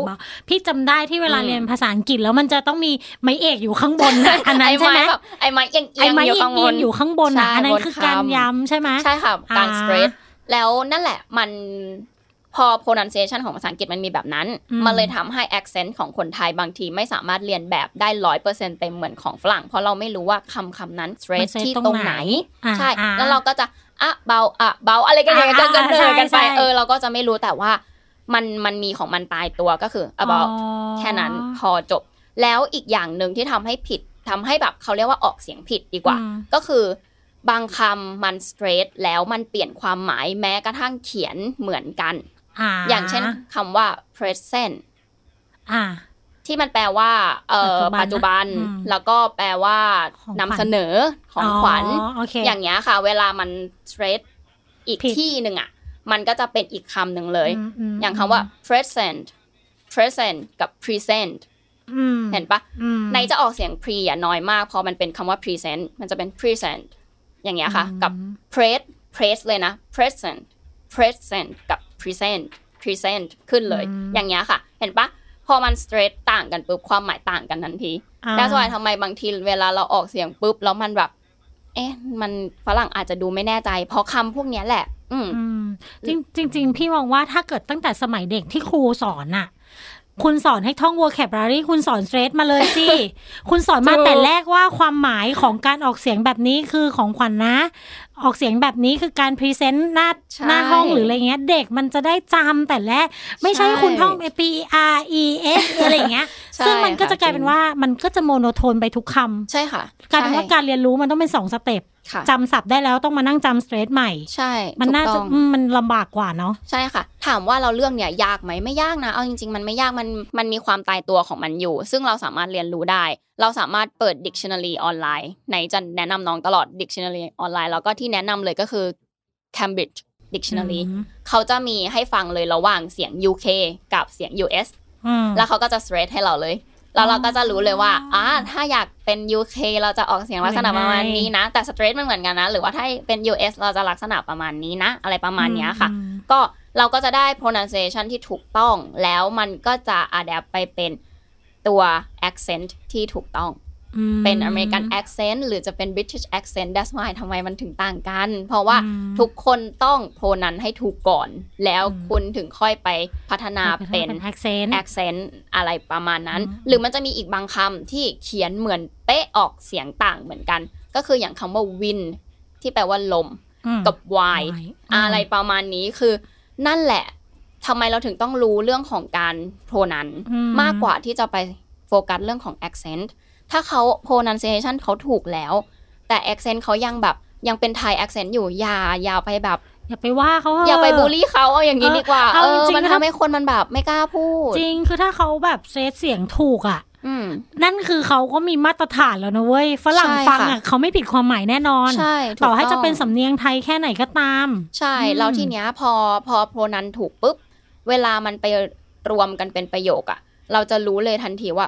พี่จำได้ที่เวลาเรียนภาษาอังกฤษแล้วมันจะต้องมีไม้เอกอยู่ข้างบนอันนั้นใช่ไหมไอ้ไม้เอียงเอียงอยู่ข้างบนอยู่ข้างบนอันนั้นคือการย้ำใช่ไหมใช่ค่ะการสเตรทแล้วนั่นแหละมัน พอ pronunciation ของภาษาอังกฤษมันมีแบบนั้น มันเลยทำให้ accent ของคนไทยบางทีไม่สามารถเรียนแบบได้ร้อยเปอร์เซ็นเต็มเหมือนของฝรั่ง เพราะเราไม่รู้ว่าคำคำนั้น stress ที่ตรงไหน ใช่ แล้วเราก็จะอะเบาอะเบาอะไรกันอย่างเงี้ยกันเดินกันไปเออเราก็จะไม่รู้แต่ว่ามันมันมีของมันตายตัวก็คือ about แค่นั้นพอจบ แล้วอีกอย่างหนึ่งที่ทำให้ผิดทำให้แบบเขาเรียกว่าออกเสียงผิดดีกว่า ก็คือบางคำมัน straight แล้วมันเปลี่ยนความหมายแม้กระทั่งเขียนเหมือนกัน อย่างเช่นคำว่า present ที่มันแปลว่า เอ่อปัจจุบัน แล้วก็แปลว่านำเสนอของขวัญ อย่างเงี้ยค่ะ เวลามัน straight อีกที่หนึ่งอะ มันก็จะเป็นอีกคำหนึ่งเลย อย่างคำว่า present present กับ present เห็นปะในจะออกเสียง pre อะน้อยมาก พอมันเป็นคำว่า present มันจะเป็น present อย่างเงี้ยค่ะ กับ pres pres เลยนะ present present กับ present present ขึ้นเลย อย่างเงี้ยค่ะ เห็นปะพอมัน straight ต่างกันปุ๊บความหมายต่างกันทันทีแล้วสวายทำไมบางทีเวลาเราออกเสียงปุ๊บแล้วมันแบบ เอ๊ะ มันฝรั่งอาจจะดูไม่แน่ใจ เพราะคำพวกนี้แหละ อืมจริงจริงพี่มองว่าถ้าเกิดตั้งแต่สมัยเด็กที่ครูสอนอะคุณสอนให้ท่อง vocabulary คุณสอนเ t ร a i มาเลยสิ คุณสอนมาแต่แรกว่าความหมายของการออกเสียงแบบนี้คือของขวัญนนะ ออกเสียงแบบนี้คือการ present หน้าหน้าห้องหรืออะไรเงี้ย เด็กมันจะได้จำแต่แรกไม่ใช่คุณท่อง P R E S อะไรเงี้ย ซึ่งมันก็จะกลายเป็นว่ามันก็จะ monotone ไปทุกคำใช่ค่ะกลายเป็นว่าการเรียนรู้มันต้องเป็นสอง step จำศัพท์ได้แล้วต้องมานั่งจำ stress ใหม่ ใช่ มันน่าจะมันลำบากกว่าเนาะใช่ค่ะ ถามว่าเราเรื่องเนี่ยยากไหมไม่ยากนะ เอาจริง ๆ มันไม่ยากมันมันมีความตายตัวของมันอยู่ ซึ่งเราสามารถเรียนรู้ได้ เราสามารถเปิด dictionary ออนไลน์ไหนจะแนะนำน้องตลอด dictionary ออนไลน์แล้วก็ที่แนะนำเลยก็คือ Cambridge dictionary เขาจะมีให้ฟังเลยระหว่างเสียง UK กับเสียง US แล้วเขาก็จะ straight ให้เราเลย แล้วเราก็จะรู้เลยว่าอ่าถ้าอยากเป็น UK เราจะออกเสียงลักษณะประมาณนี้นะ แต่สเตรทมันเหมือนกันนะ หรือว่าถ้าเป็น US เราจะลักษณะประมาณนี้นะ อะไรประมาณนี้ค่ะ ก็เราก็จะได้ pronunciation ที่ถูกต้อง แล้วมันก็จะ adapt ไปเป็นตัว accent ที่ถูกต้อง เป็น American accent หรือจะเป็นบริ t i ชแอคเซนต์ that's why ทำไมมันถึงต่างกัน เพราะว่าทุกคนต้อง pronun ให้ถูกก่อน แล้วคุณถึงค่อยไปพัฒนาเป็น accent อะไรประมาณนั้น หรือมันจะมีอีกบางคำที่เขียนเหมือนเป๊ะออกเสียงต่างเหมือนกัน ก็คืออย่างคำว่า wind ที่แปลว่าลม กับ why อะไรประมาณนี้คือนั่นแหละทำไมเราถึงต้องรู้เรื่องของการโพนั้นมากกว่าที่จะไปโฟกัสเรื่องของ accent ถ้าเขา pronunciation เขาถูกแล้ว แต่ accent เขายังแบบยังเป็นไทย accent อยู่อย่าอย่าไปแบบอย่าไปว่าเขาอย่าไปบูลลี่เขาเอาอย่างนี้ดีกว่า เออมันทำให้คนมันแบบไม่กล้าพูด จริงคือถ้าเขาแบบเซตเสียงถูกอะนั่นคือเขาก็มีมาตรฐานแล้วนะเว้ยฝรั่งฟังอะเขาไม่ผิดความหมายแน่นอนใช่ต่อให้จะเป็นสำเนียงไทยแค่ไหนก็ตาม ใช่แล้วทีเนี้ยพอพอโพนันถูกปุ๊บ เวลามันไปรวมกันเป็นประโยคอะเราจะรู้เลยทันทีว่า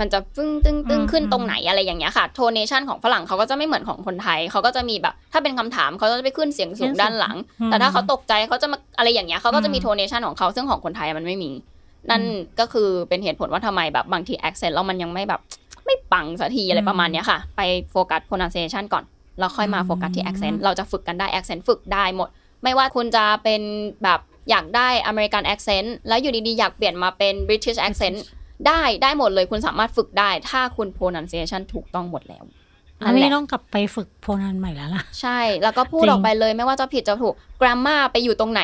มันจะฟึ้งตึ้งตึ้งขึ้นตรงไหนอะไรอย่างเงี้ยค่ะโทเนชันของฝรั่งเขาก็จะไม่เหมือนของคนไทยเขาก็จะมีแบบ ถ้าเป็นคำถามเขาจะไปขึ้นเสียงสูงด้านหลัง แต่ถ้าเขาตกใจเขาจะมาอะไรอย่างเงี้ยเขาก็จะมีโทเนชันของเขาซึ่งของคนไทยมันไม่มี นั่นก็คือเป็นเหตุผลว่าทำไมแบบบางที accent แล้วมันยังไม่แบบไม่ปังสักทีอะไรประมาณเนี้ยค่ะ ไป focus pronunciation ก่อนแล้วค่อยมาโฟกัสที่ accent เราจะฝึกกันได้ accent ฝึกได้หมด ไม่ว่าคุณจะเป็นแบบอยากได้ American accent แล้วอยู่ดีๆ อยากเปลี่ยนมาเป็นบริ t i ชแอคเซนต์ ได้ได้หมดเลยคุณสามารถฝึกได้ ถ้าคุณ pronunciation ถูกต้องหมดแล้วอันนี้ต้องกลับไปฝึก pronun ใหม่แล้วล่ะ ใช่ แล้วก็พูดออกไปเลยไม่ว่าจะผิดจะถูก grammar ไปอยู่ตรงไหน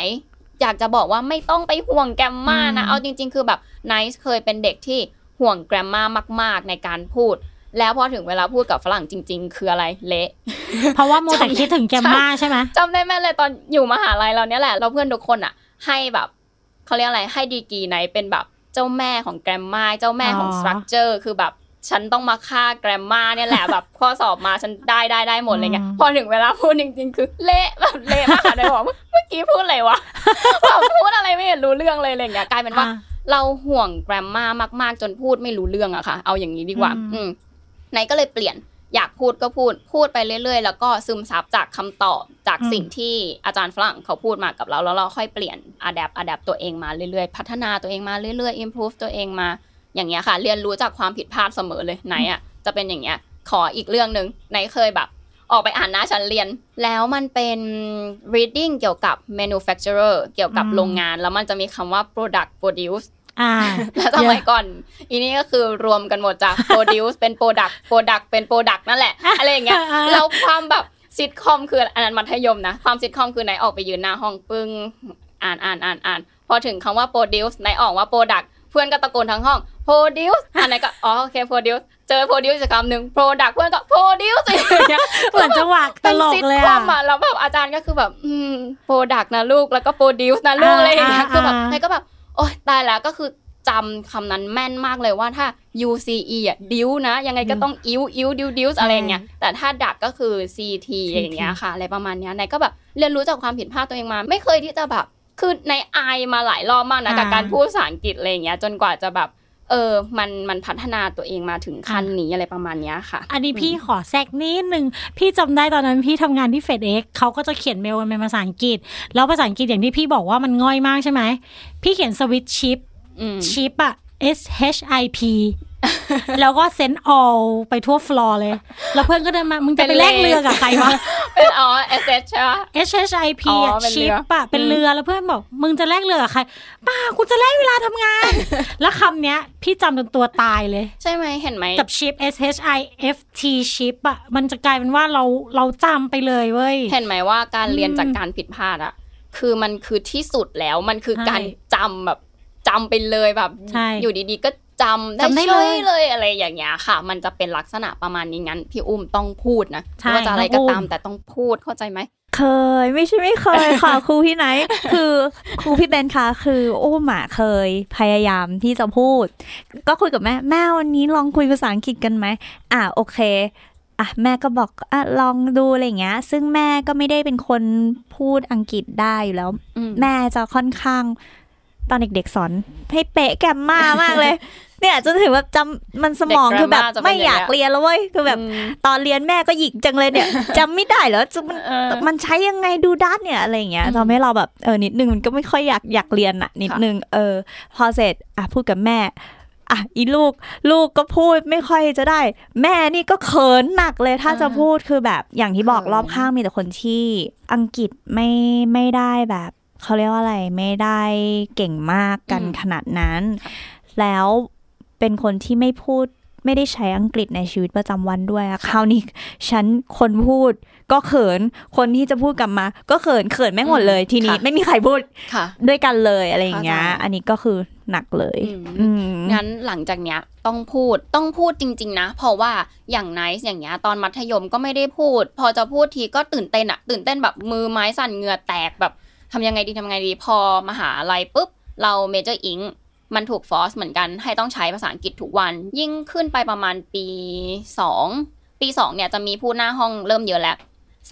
อยากจะบอกว่าไม่ต้องไปห่วง grammar นะ เอาจริง ๆ คือแบบไนซ์เคยเป็นเด็กที่ห่วง grammar มาก ๆ ในการพูด แล้วพอถึงเวลาพูดกับฝรั่งจริง ๆ คืออะไรเละเพราะว่ามัวแต่คิดถึง grammar ใช่ไหมจำได้แม่นเลยตอนอยู่มหาลัยเราเนี้ยแหละเราเพื่อนทุกคนอะ ให้แบบเขาเรียกอะไรให้ดีกรีไนซ์เป็นแบบ เจ้าแม่ของ grammar เจ้าแม่ของ structure คือแบบฉันต้องมาฆ่า grammar เนี่ยแหละแบบข้อสอบมาฉันได้ได้ได้หมดเลยไงพอถึงเวลาพูดจริง ๆ คือเละแบบเละมากเลยบอกเมื่อกี้พูดอะไรวะแบบพูดอะไรไม่เห็นรู้เรื่องเลยอะไรเงี้ยกลายเป็นว่าเราห่วง grammar มาก ๆ จนพูดไม่รู้เรื่องอะค่ะ เอาอย่างนี้ดีกว่า อือไนซ์ก็เลยเปลี่ยน อยากพูดก็พูดพูดไปเรื่อย ๆ แล้วก็ซึมซับจากคำตอบจากสิ่งที่อาจารย์ฝรั่งเขาพูดมากับเราแล้วเราค่อยเปลี่ยน adapt adapt ตัวเองมาเรื่อยๆ พัฒนาตัวเองมาเรื่อยๆ improve ตัวเองมาอย่างเงี้ยค่ะ เรียนรู้จากความผิดพลาดเสมอเลยไนซ์อะจะเป็นอย่างเงี้ยขออีกเรื่องหนึ่งไนซ์เคยแบบ ออกไปอ่านนะฉันเรียน แล้วมันเป็น reading เกี่ยวกับ manufacturer เกี่ยวกับโรงงาน แล้วมันจะมีคำว่า product produce อ่า แล้วสมัยก่อน อีนี้ก็คือรวมกันหมดจาก produce เป็น product product เป็น product นั่นแหละ อะไรอย่างเงี้ยแล้วความแบบซิทคอมคืออันนั้นมัธยมนะ ความซิทคอมคือไหนออกไปยืนหน้าห้องปึ้งอ่านอ่านอ่านอ่านพอถึงคำว่า produce ไหนออกว่า product เพื่อนก็ตะโกนทั้งห้อง produce อันไหนก็อ๋อโอเค produce เจอ produce อีกคำหนึ่ง product เพื่อนก็ produce อย่างเงี้ยเหมือนจังหวะตลกเลยอะแล้วแบบอาจารย์ก็คือแบบอืม product นะลูกแล้วก็ produce นะลูกอะไรอย่างเงี้ยคือแบบไนก็แบบ โอ้ยตายแล้วก็คือจำคำนั้นแม่นมากเลยว่าถ้า UCE อะดิวนะ ยังไงก็ต้องอิวอิวดิวดิวอะไรเงี้ยแต่ถ้า duct ก็คือ CT อย่างเงี้ยค่ะอะไรประมาณเนี้ยไนซ์ก็แบบเรียนรู้จากความผิดพลาดตัวเองมา ไม่เคยที่จะแบบคือไนซ์อายมาหลายรอบมากนะกับการพูดภาษาอังกฤษอะไรเงี้ยจนกว่าจะแบบ เออ มันมันพัฒนาตัวเองมาถึงขั้นนี้อะไรประมาณนี้ค่ะ อันนี้พี่ขอแทรกนิดนึง พี่จำได้ตอนนั้นพี่ทำงานที่เฟดเอ็กเขาก็จะเขียนเมลเป็นภาษาอังกฤษ แล้วภาษาอังกฤษอย่างที่พี่บอกว่ามันง่อยมากใช่ไหม พี่เขียนสวิตชิปชิปอะ S H I P แล้วก็เซนออลไปทั่วฟลอร์เลย แล้วเพื่อนก็เดินมา มึงจะไปแลกเรือกับใครวะ เป็นอ๋อ S H ใช่ปะ S H I P ชิปอะเป็นเรือแล้วเพื่อนบอก มึงจะแลกเรือกับใครป้ากูจะแลกเวลาทำงาน แล้วคำเนี้ย พี่จำจนตัวตายเลย ใช่ไหมเห็นไหม กับชิป S H I F T ชิปอะมันจะกลายเป็นว่าเราเราจำไปเลยเว้ย เห็นไหมว่าการเรียนจากการผิดพลาดอะคือมันคือที่สุดแล้วมันคือการจำแบบจำไปเลยแบบอยู่ดีๆก็ จำได้เลยเลยอะไรอย่างเงี้ยค่ะ มันจะเป็นลักษณะประมาณนี้งั้น พี่อุ้มต้องพูดนะว่าจะอะไรก็ตามแต่ต้องพูดเข้าใจไหมเคย ไม่ใช่ไม่เคยค่ะครูพี่ไหนคือครูพี่เบนคะคืออุ้มอะเคยพยายามที่จะพูด ก็คุยกับแม่แม่วันนี้ลองคุยภาษาอังกฤษกันไหมอะโอเคอะแม่ก็บอกอะลองดูอะไรเงี้ย ซึ่งแม่ก็ไม่ได้เป็นคนพูดอังกฤษได้อยู่แล้ว แม่จะค่อนข้าง ตอนเด็กๆสอนให้เป๊ะแกมมามากเลย เนี่ยจนถึงแบบจำมันสมองคือแบบไม่อยากเรียนแล้วเว้ยคือแบบตอนเรียนแม่ก็หยิกจังเลยเนี่ยจำไม่ได้เหรอจะมันมันใช้ยังไงดูด้านเนี่ยอะไรเงี้ยทำให้เราแบบเออนิดนึงมันก็ไม่ค่อยอยากอยากเรียนอะนิดนึงเออ พอเสร็จอะพูดกับแม่อะอีลูกลูกก็พูดไม่ค่อยจะได้ แม่นี่ก็เขินหนักเลยถ้าจะพูดคือแบบอย่างที่บอกรอบข้างมีแต่คนที่อังกฤษไม่ไม่ได้แบบ เขาเรียกว่าอะไรไม่ได้เก่งมากกันขนาดนั้น แล้วเป็นคนที่ไม่พูดไม่ได้ใช้อังกฤษในชีวิตประจำวันด้วยอะคราวนี้ฉันคนพูดก็เขินคนที่จะพูดกลับมา ก็เขินเขินไม่หมดเลย ทีนี้ไม่มีใครพูดด้วยกันเลยอะไรอย่างเงี้ย อันนี้ก็คือหนักเลยงั้นหลังจากเนี้ยต้องพูดต้องพูดจริง ๆ นะ เพราะว่าอย่างไนซ์อย่างเงี้ยตอนมัธยมก็ไม่ได้พูด พอจะพูดทีก็ตื่นเต้นอะตื่นเต้นแบบมือไม้สั่นเหงื่อแตกแบบ ทำยังไงดีทำยังไงดีพอมหาลัยปุ๊บ เรา major Eng มันถูก force เหมือนกันให้ต้องใช้ภาษาอังกฤษทุกวัน ยิ่งขึ้นไปประมาณปีสองปีสองเนี่ยจะมีพูดหน้าห้องเริ่มเยอะแล้ว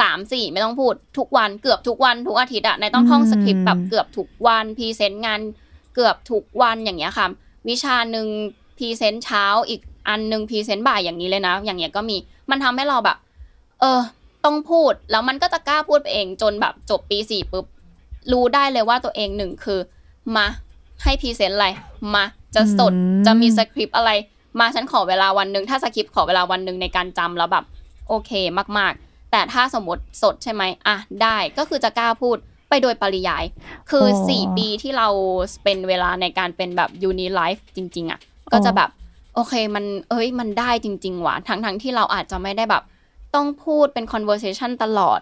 สามสี่ไม่ต้องพูดทุกวันเกือบทุกวันทุกอาทิตย์อะในต้องท่องสคริปต์แบบเกือบทุกวัน present งานเกือบทุกวันอย่างเงี้ยค่ะ วิชาหนึ่ง present เช้าอีกอันหนึ่ง present บ่ายอย่างนี้เลยนะ อย่างเงี้ยก็มีมันทำให้เราแบบ เออ ต้องพูดแล้วมันก็จะกล้าพูดไปเองจนแบบจบปีสี่ปุ๊บ รู้ได้เลยว่าตัวเองหนึ่งคือ มาให้ present อะไร มาจะสดจะมีสคริปต์อะไร มาฉันขอเวลาวันหนึ่งถ้าสคริปต์ขอเวลาวันหนึ่งในการจำแล้วแบบโอเคมาก ๆ แต่ถ้าสมมติสดใช่ไหมอะได้ก็คือจะกล้าพูดไปโดยปริยาย คือสี่ปีที่เราเป็นเวลาในการเป็นแบบ uni life จริง ๆอะก็จะแบบโอเคมันเอ้ยมันได้จริง ๆ ว่ะทั้งๆที่เราอาจจะไม่ได้แบบ ต้องพูดเป็น conversation ตลอด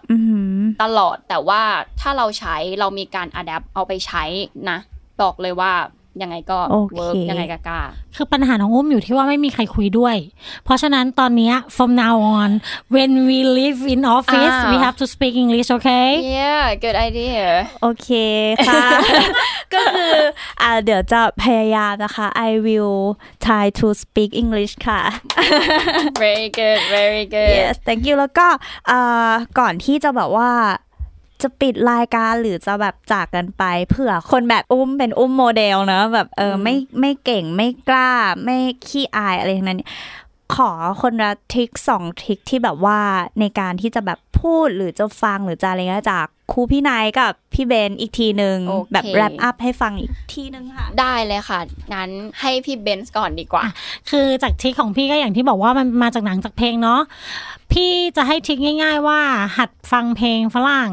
ตลอดแต่ว่าถ้าเราใช้เรามีการ adapt เอาไปใช้นะ บอกเลยว่า ยังไงก็ work ยังไงก็กล้า คือปัญหาของอุ้มอยู่ที่ว่าไม่มีใครคุยด้วย เพราะฉะนั้นตอนนี้ from now on when we live in office we have to speak English okay yeah good idea โอเคค่ะ ก็คืออ่าเดี๋ยวจะพยายามนะคะ I will try to speak English ค่ะ very good very good yes thank you แล้วก็อ่าก่อนที่จะแบบว่า จะปิดรายการหรือจะแบบจากกันไปเผื่อคนแบบอุ้มเป็นอุ้มโมเดลนะแบบเออไม่ไม่เก่งไม่กล้า ไม่ขี้อายอะไรทั้งนั้นขอคนละทริคสองทริคที่แบบว่าในการที่จะแบบพูดหรือจะฟังหรือจะอะไรเงี้ยจากครูพี่นายกับพี่เบนอีกทีหนึ่งแบบแรปอัพให้ฟังอีกทีนึงค่ะ ได้เลยค่ะ งั้นให้พี่เบนส์ก่อนดีกว่า คือจากทริคของพี่ก็อย่างที่บอกว่ามันมาจากหนังจากเพลงเนาะพี่จะให้ทริคง่าย ๆ ว่าหัดฟังเพลงฝรั่ง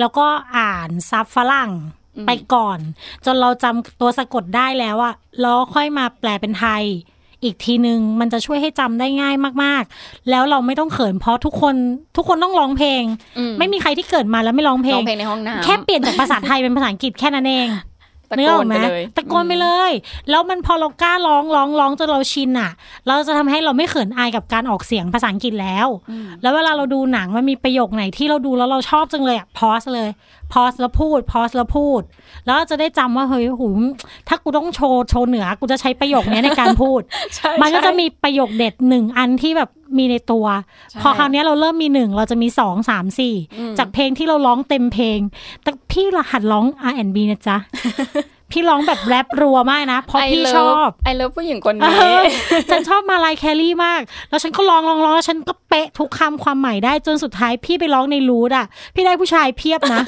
แล้วก็อ่านซับฝรั่งไปก่อน จนเราจำตัวสะกดได้แล้วอะแล้วค่อยมาแปลเป็นไทย อีกทีนึงมันจะช่วยให้จำได้ง่ายมากๆ แล้วเราไม่ต้องเขินเพราะทุกคนทุกคนต้องร้องเพลง ไม่มีใครที่เกิดมาแล้วไม่ร้องเพลงในห้องน้ำแค่เปลี่ยนจากภาษาไทยเป็นภาษาอังกฤษแค่นั้นเอง ตะโกนไปเลยตะโกนไปเลย แล้วมันพอเรากล้าร้องร้องร้องจนเราชินอะ เราจะทำให้เราไม่เขินอายกับการออกเสียงภาษาอังกฤษแล้ว แล้วเวลาเราดูหนังมันมีประโยคไหนที่เราดูแล้วเราชอบจังเลยอะพอสเลย พอสแล้วพูด พอสแล้วพูด แล้วจะได้จำว่าเฮ้ยหูถ้ากูต้องโชว์โชว์เหนือ กูจะใช้ประโยคนี้ในการพูด มันก็จะมีประโยคเด็ดหนึ่งอันที่แบบมีในตัว พอคราวนี้เราเริ่มมีหนึ่งเราจะมีสองสามสี่จากเพลงที่เราร้องเต็มเพลง แต่พี่รหัดร้อง R&B นะจ๊ะ พี่ร้องแบบแรปรัวมากนะ เพราะพี่ชอบไอเลิฟผู้หญิงคนนี้ฉันชอบมาลายแคลรี่มาก แล้วฉันก็ร้องร้องร้องแล้วฉันก็เป๊ะทุกคำความหมายได้จนสุดท้ายพี่ไปร้องในรูดอะ พี่ได้ผู้ชายเพียบนะ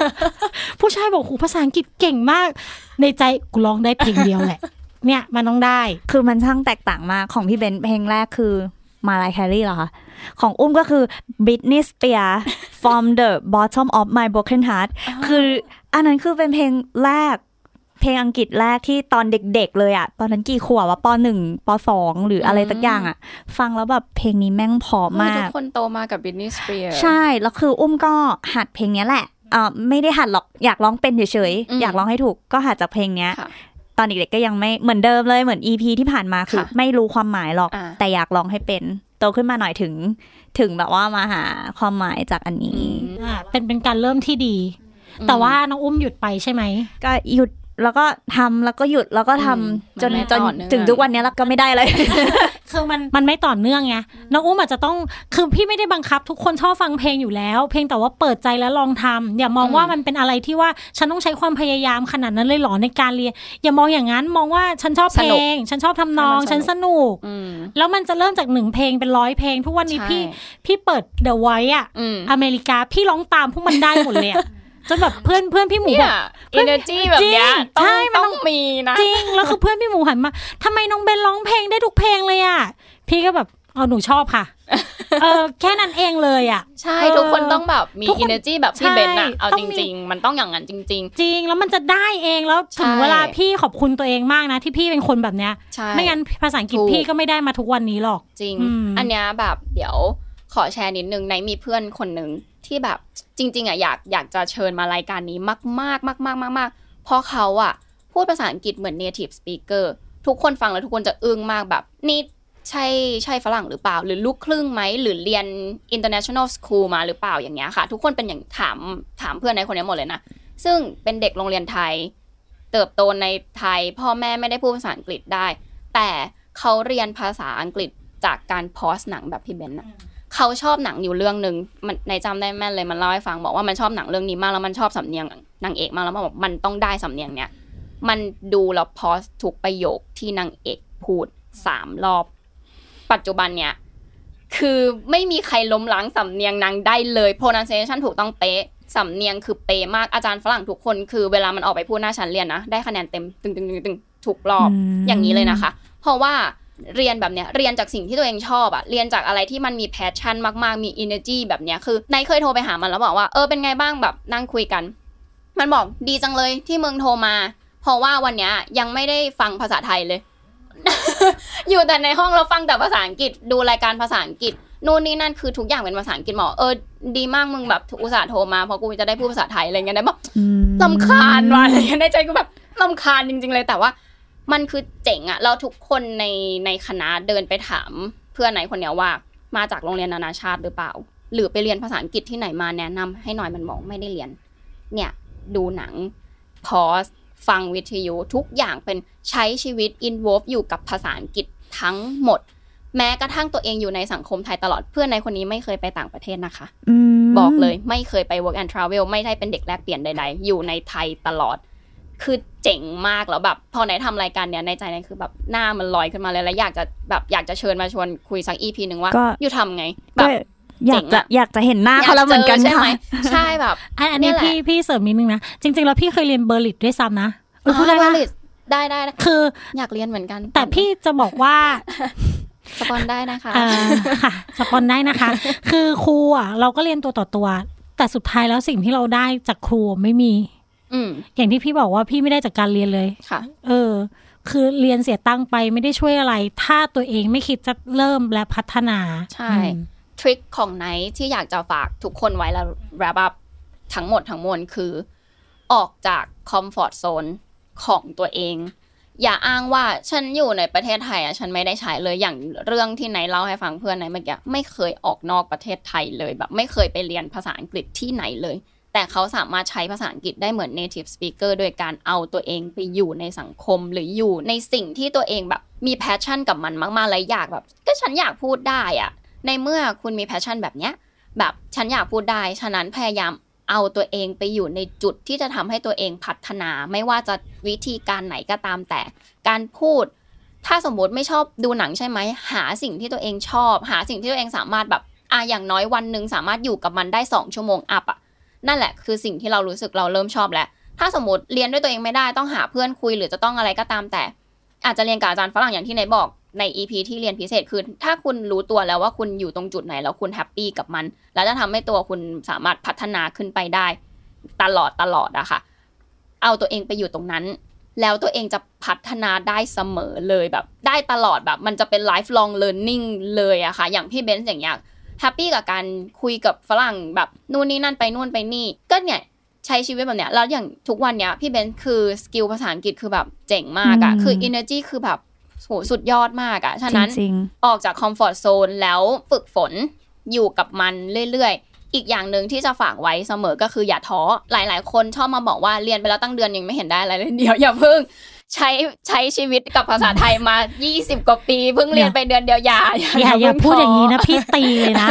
ผู้ชายบอกหูภาษาอังกฤษเก่งมาก ในใจกูร้องได้เพลงเดียวแหละ เนี่ยมันต้องได้ คือมันช่างแตกต่างมากของพี่เบนเพลงแรกคือมาลายแคลรี่เหรอคะของอุ้มก็คือ Britney Spears from the bottom of my broken heart คืออันนั้นคือเป็นเพลงแรก เพลงอังกฤษแรกที่ตอนเด็ก ๆ เลยอะตอนนั้นกี่ขวบวะปหนึ่งปสองหรืออะไรสักอย่างอะฟังแล้วแบบเพลงนี้แม่งพอมากทุกคนโตมากับบินนี่สเปียร์ใช่ แล้วคืออุ้มก็หัดเพลงนี้แหละอ่าไม่ได้หัดหรอกอยากร้องเป็นเฉยๆอยากร้องให้ถูกก็หัดจากเพลงเนี้ยตอนเด็กๆก็ยังไม่เหมือนเดิมเลยเหมือนอีพีที่ผ่านมาคือไม่รู้ความหมายหรอก แต่อยากร้องให้เป็น โตขึ้นมาหน่อยถึง ถึงแบบว่ามาหาความหมายจากอันนี้เป็นเป็นการเริ่มที่ดี แต่ว่าน้องอุ้มหยุดไปใช่ไหม ก็หยุด แล้วก็ทำแล้วก็หยุดแล้วก็ทำจนจนถึงทุกวันนี้แล้วก็ไม่ได้เลยคือมันมันไม่ต่อเนื่องไงน้องอุ้มอาจจะต้องคือพี่ไม่ได้บังคับ ทุกคนชอบฟังเพลงอยู่แล้ว เพียงแต่ว่าเปิดใจแล้วลองทำอย่ามองว่ามันเป็นอะไรที่ว่าฉันต้องใช้ความพยายามขนาดนั้นเลยหรอในการเรียน อย่ามองอย่างนั้นมองว่าฉันชอบเพลง ฉันชอบทำนอง ฉันสนุกแล้วมันจะเริ่มจากหนึ่งเพลงเป็นร้อยเพลง ทุกวันนี้พี่พี่เปิดเดอะไวท์อะอเมริกาพี่ร้องตามพวกมันได้หมดเลย จนแบบเพื่อนเพื่อนพี่หมูแบบ energy แบบเนี้ยใช่มันต้องมีนะจริงแล้วคือเพื่อนพี่หมูหันมาทำไมน้องเบนร้องเพลงได้ทุกเพลงเลยอะ พี่ก็แบบเอาหนูชอบค่ะเออแค่นั้นเองเลยอะ ใช่ทุกคนต้องแบบมี energy แบบพี่เบนอะเอาจริง ๆ มันต้องอย่างนั้นจริง ๆ จริงแล้วมันจะได้เองแล้วถึงเวลาพี่ขอบคุณตัวเองมากนะ ที่พี่เป็นคนแบบเนี้ยไม่งั้นภาษาอังกฤษพี่ก็ไม่ได้มาทุกวันนี้หรอกจริง อันเนี้ยแบบเดี๋ยวขอแชร์นิดนึงในมีเพื่อนคนหนึ่งที่แบบ จริง ๆอะอยากอยากจะเชิญมารายการนี้มากมากมากมากมากมากเพราะเขาอะ พูดภาษาอังกฤษเหมือน native speaker ทุกคนฟังแล้วทุกคนจะอึ้งมากแบบ นี่ใช่ใช่ฝรั่งหรือเปล่า หรือลูกครึ่งไหม หรือเรียน international school มาหรือเปล่าอย่างเงี้ยค่ะ ทุกคนเป็นอย่างถามถามเพื่อนในคนนี้หมดเลยนะ ซึ่งเป็นเด็กโรงเรียนไทย เติบโตในไทย พ่อแม่ไม่ได้พูดภาษาอังกฤษได้ แต่เขาเรียนภาษาอังกฤษจากการพอสหนังแบบพี่เบนนะ เขาชอบหนังอยู่เรื่องหนึ่งมันในจำได้แม่นเลยมันเล่าให้ฟังบอกว่ามันชอบหนังเรื่องนี้มากแล้วมันชอบสำเนียงนางเอกมากแล้วมันบอกมันต้องได้สำเนียงเนี้ยมันดูแล้ว pause ทุกประโยคที่นางเอกพูดสามรอบ ปัจจุบันเนี่ยคือไม่มีใครล้มล้างสำเนียงนางได้เลย pronunciation ถูกต้องเป๊ะสำเนียงคือเป๊ะมากอาจารย์ฝรั่งทุกคนคือเวลามันออกไปพูดหน้าชั้นเรียนนะได้คะแนนเต็มตึงตึงตึงถูกรอบอย่างนี้เลยนะคะ เพราะว่า เรียนแบบเนี้ยเรียนจากสิ่งที่ตัวเองชอบอะเรียนจากอะไรที่มันมี passion มากๆมี energy แบบเนี้ยคือนายเคยโทรไปหามันแล้วบอกว่าเออเป็นไงบ้างแบบนั่งคุยกัน มันบอกดีจังเลยที่เมืองโทรมา เพราะว่าวันเนี้ยยังไม่ได้ฟังภาษาไทยเลย อยู่แต่ในห้องเราฟังแต่ภาษาอังกฤษดูรายการภาษาอังกฤษนู่นนี่นั่นคือทุกอย่างเป็นภาษาอังกฤษหมอเออดีมากมึงแบบอุตส่าห์โทรมาเพราะกูจะได้พูดภาษาไทยอะไรเงี้ยได้บอกลำคาญว่ะอะไรเงี้ยในใจกูแบบลำคาญจริง ๆ เลยแต่ว่า มันคือเจ๋งอะเราทุกคนในในคณะเดินไปถาม เพื่อนไหนคนเนี้ยว่า มาจากโรงเรียนนานาชาติหรือเปล่า หรือไปเรียนภาษาอังกฤษที่ไหนมาแนะนำให้หน่อยมันบอกไม่ได้เรียน เนี่ยดูหนังพอสฟังวิทยุทุกอย่างเป็นใช้ชีวิตอินวอฟอยู่กับภาษาอังกฤษทั้งหมด แม้กระทั่งตัวเองอยู่ในสังคมไทยตลอดเพื่อนในคนนี้ไม่เคยไปต่างประเทศนะคะบอกเลยไม่เคยไป work and travel ไม่ได้เป็นเด็กแลกเปลี่ยนใด ๆ อยู่ในไทยตลอด คือเจ๋งมากแล้วแบบพอไหนทำรายการเนี้ยในใจเนี่ยคือแบบหน้ามันลอยขึ้นมาเลยแล้วอยากจะแบบอยากจะเชิญมาชวนคุยสัก EP หนึ่งว่าอยู่ทำไงแบบอยากจะอยากจะเห็นหน้าเขาแล้วเหมือนกันใช่ไหมใช่แบบอันนี้พี่พี่เสริมนิดนึงนะจริง ๆ แล้วพี่เคยเรียน Berlitz ด้วยซ้ำนะพูดได้ไหมได้ได้คือ อยากเรียนเหมือนกัน แต่พี่จะบอกว่า spon ได้นะคะค่ะ spon ได้นะคะ คือครูอะเราก็เรียนตัวต่อตัว แต่สุดท้ายแล้วสิ่งที่เราได้จากครูไม่มี อย่างที่พี่บอกว่าพี่ไม่ได้จากการเรียนเลยค่ะ เออ คือเรียนเสียตังไปไม่ได้ช่วยอะไร ถ้าตัวเองไม่คิดจะเริ่มและพัฒนา ใช่ ทริคของไนที่อยากจะฝากทุกคนไว้แล้ว wrap up ทั้งหมดทั้งมวลคือ ออกจากคอมฟอร์ทโซนของตัวเอง อย่าอ้างว่าฉันอยู่ในประเทศไทยอะฉันไม่ได้ใช้เลยอย่างเรื่องที่ไหนเล่าให้ฟังเพื่อนไหนเมื่อกี้ไม่เคยออกนอกประเทศไทยเลยแบบ ไม่เคยไปเรียนภาษาอังกฤษที่ไหนเลย แต่เขาสามารถใช้ภาษาอังกฤษได้เหมือน native speaker โดยการเอาตัวเองไปอยู่ในสังคมหรืออยู่ในสิ่งที่ตัวเองแบบมี passion กับมันมากๆเลยอยากแบบ ก็ฉันอยากพูดได้อะในเมื่อคุณมี passion แบบเนี้ยแบบฉันอยากพูดได้ ฉะนั้นพยายามเอาตัวเองไปอยู่ในจุดที่จะทำให้ตัวเองพัฒนา ไม่ว่าจะวิธีการไหนก็ตามแต่ การพูด ถ้าสมมติไม่ชอบดูหนังใช่ไหม หาสิ่งที่ตัวเองชอบ หาสิ่งที่ตัวเองสามารถแบบอะอย่างน้อยวันหนึ่งสามารถอยู่กับมันได้สองชั่วโมงอัพอะ นั่นแหละคือสิ่งที่เรารู้สึกเราเริ่มชอบแล้ว ถ้าสมมติเรียนด้วยตัวเองไม่ได้ต้องหาเพื่อนคุยหรือจะต้องอะไรก็ตามแต่ อาจจะเรียนกับอาจารย์ฝรั่งอย่างที่ไหนบอกใน EP ที่เรียนพิเศษคือ ถ้าคุณรู้ตัวแล้วว่าคุณอยู่ตรงจุดไหนแล้วคุณแฮปปี้กับมัน แล้วจะทำให้ตัวคุณสามารถพัฒนาขึ้นไปได้ ตลอดตลอดอะค่ะ เอาตัวเองไปอยู่ตรงนั้น แล้วตัวเองจะพัฒนาได้เสมอเลยแบบ ได้ตลอดแบบ มันจะเป็น lifelong learning เลยอะค่ะ อย่างพี่เบนซ์อย่างเงี้ย happy กับการคุยกับฝรั่งแบบนู่นนี่นั่นไปนู่นไปนี่ ก็เนี่ยใช้ชีวิตแบบเนี้ยแล้วอย่างทุกวันเนี้ยพี่เบนคือ skill ภาษาอังกฤษคือแบบเจ๋งมากอะคือ energy คือแบบโหสุดยอดมากอะฉะนั้นออกจาก comfort zone แล้วฝึกฝนอยู่กับมันเรื่อยๆ อีกอย่างหนึ่งที่จะฝากไว้เสมอก็คืออย่าท้อ หลาย ๆ คนชอบมาบอกว่าเรียนไปแล้วตั้งเดือนยังไม่เห็นได้อะไรเลยเดี๋ยวอย่าเพิ่ง ใช้ใช้ชีวิตกับภาษาไทยมา 20 กว่าปีเพิ่งเรียนไปเดือนเดียวอย่าอย่าอย่าพูดอย่างนี้นะพี่ตีเลยนะ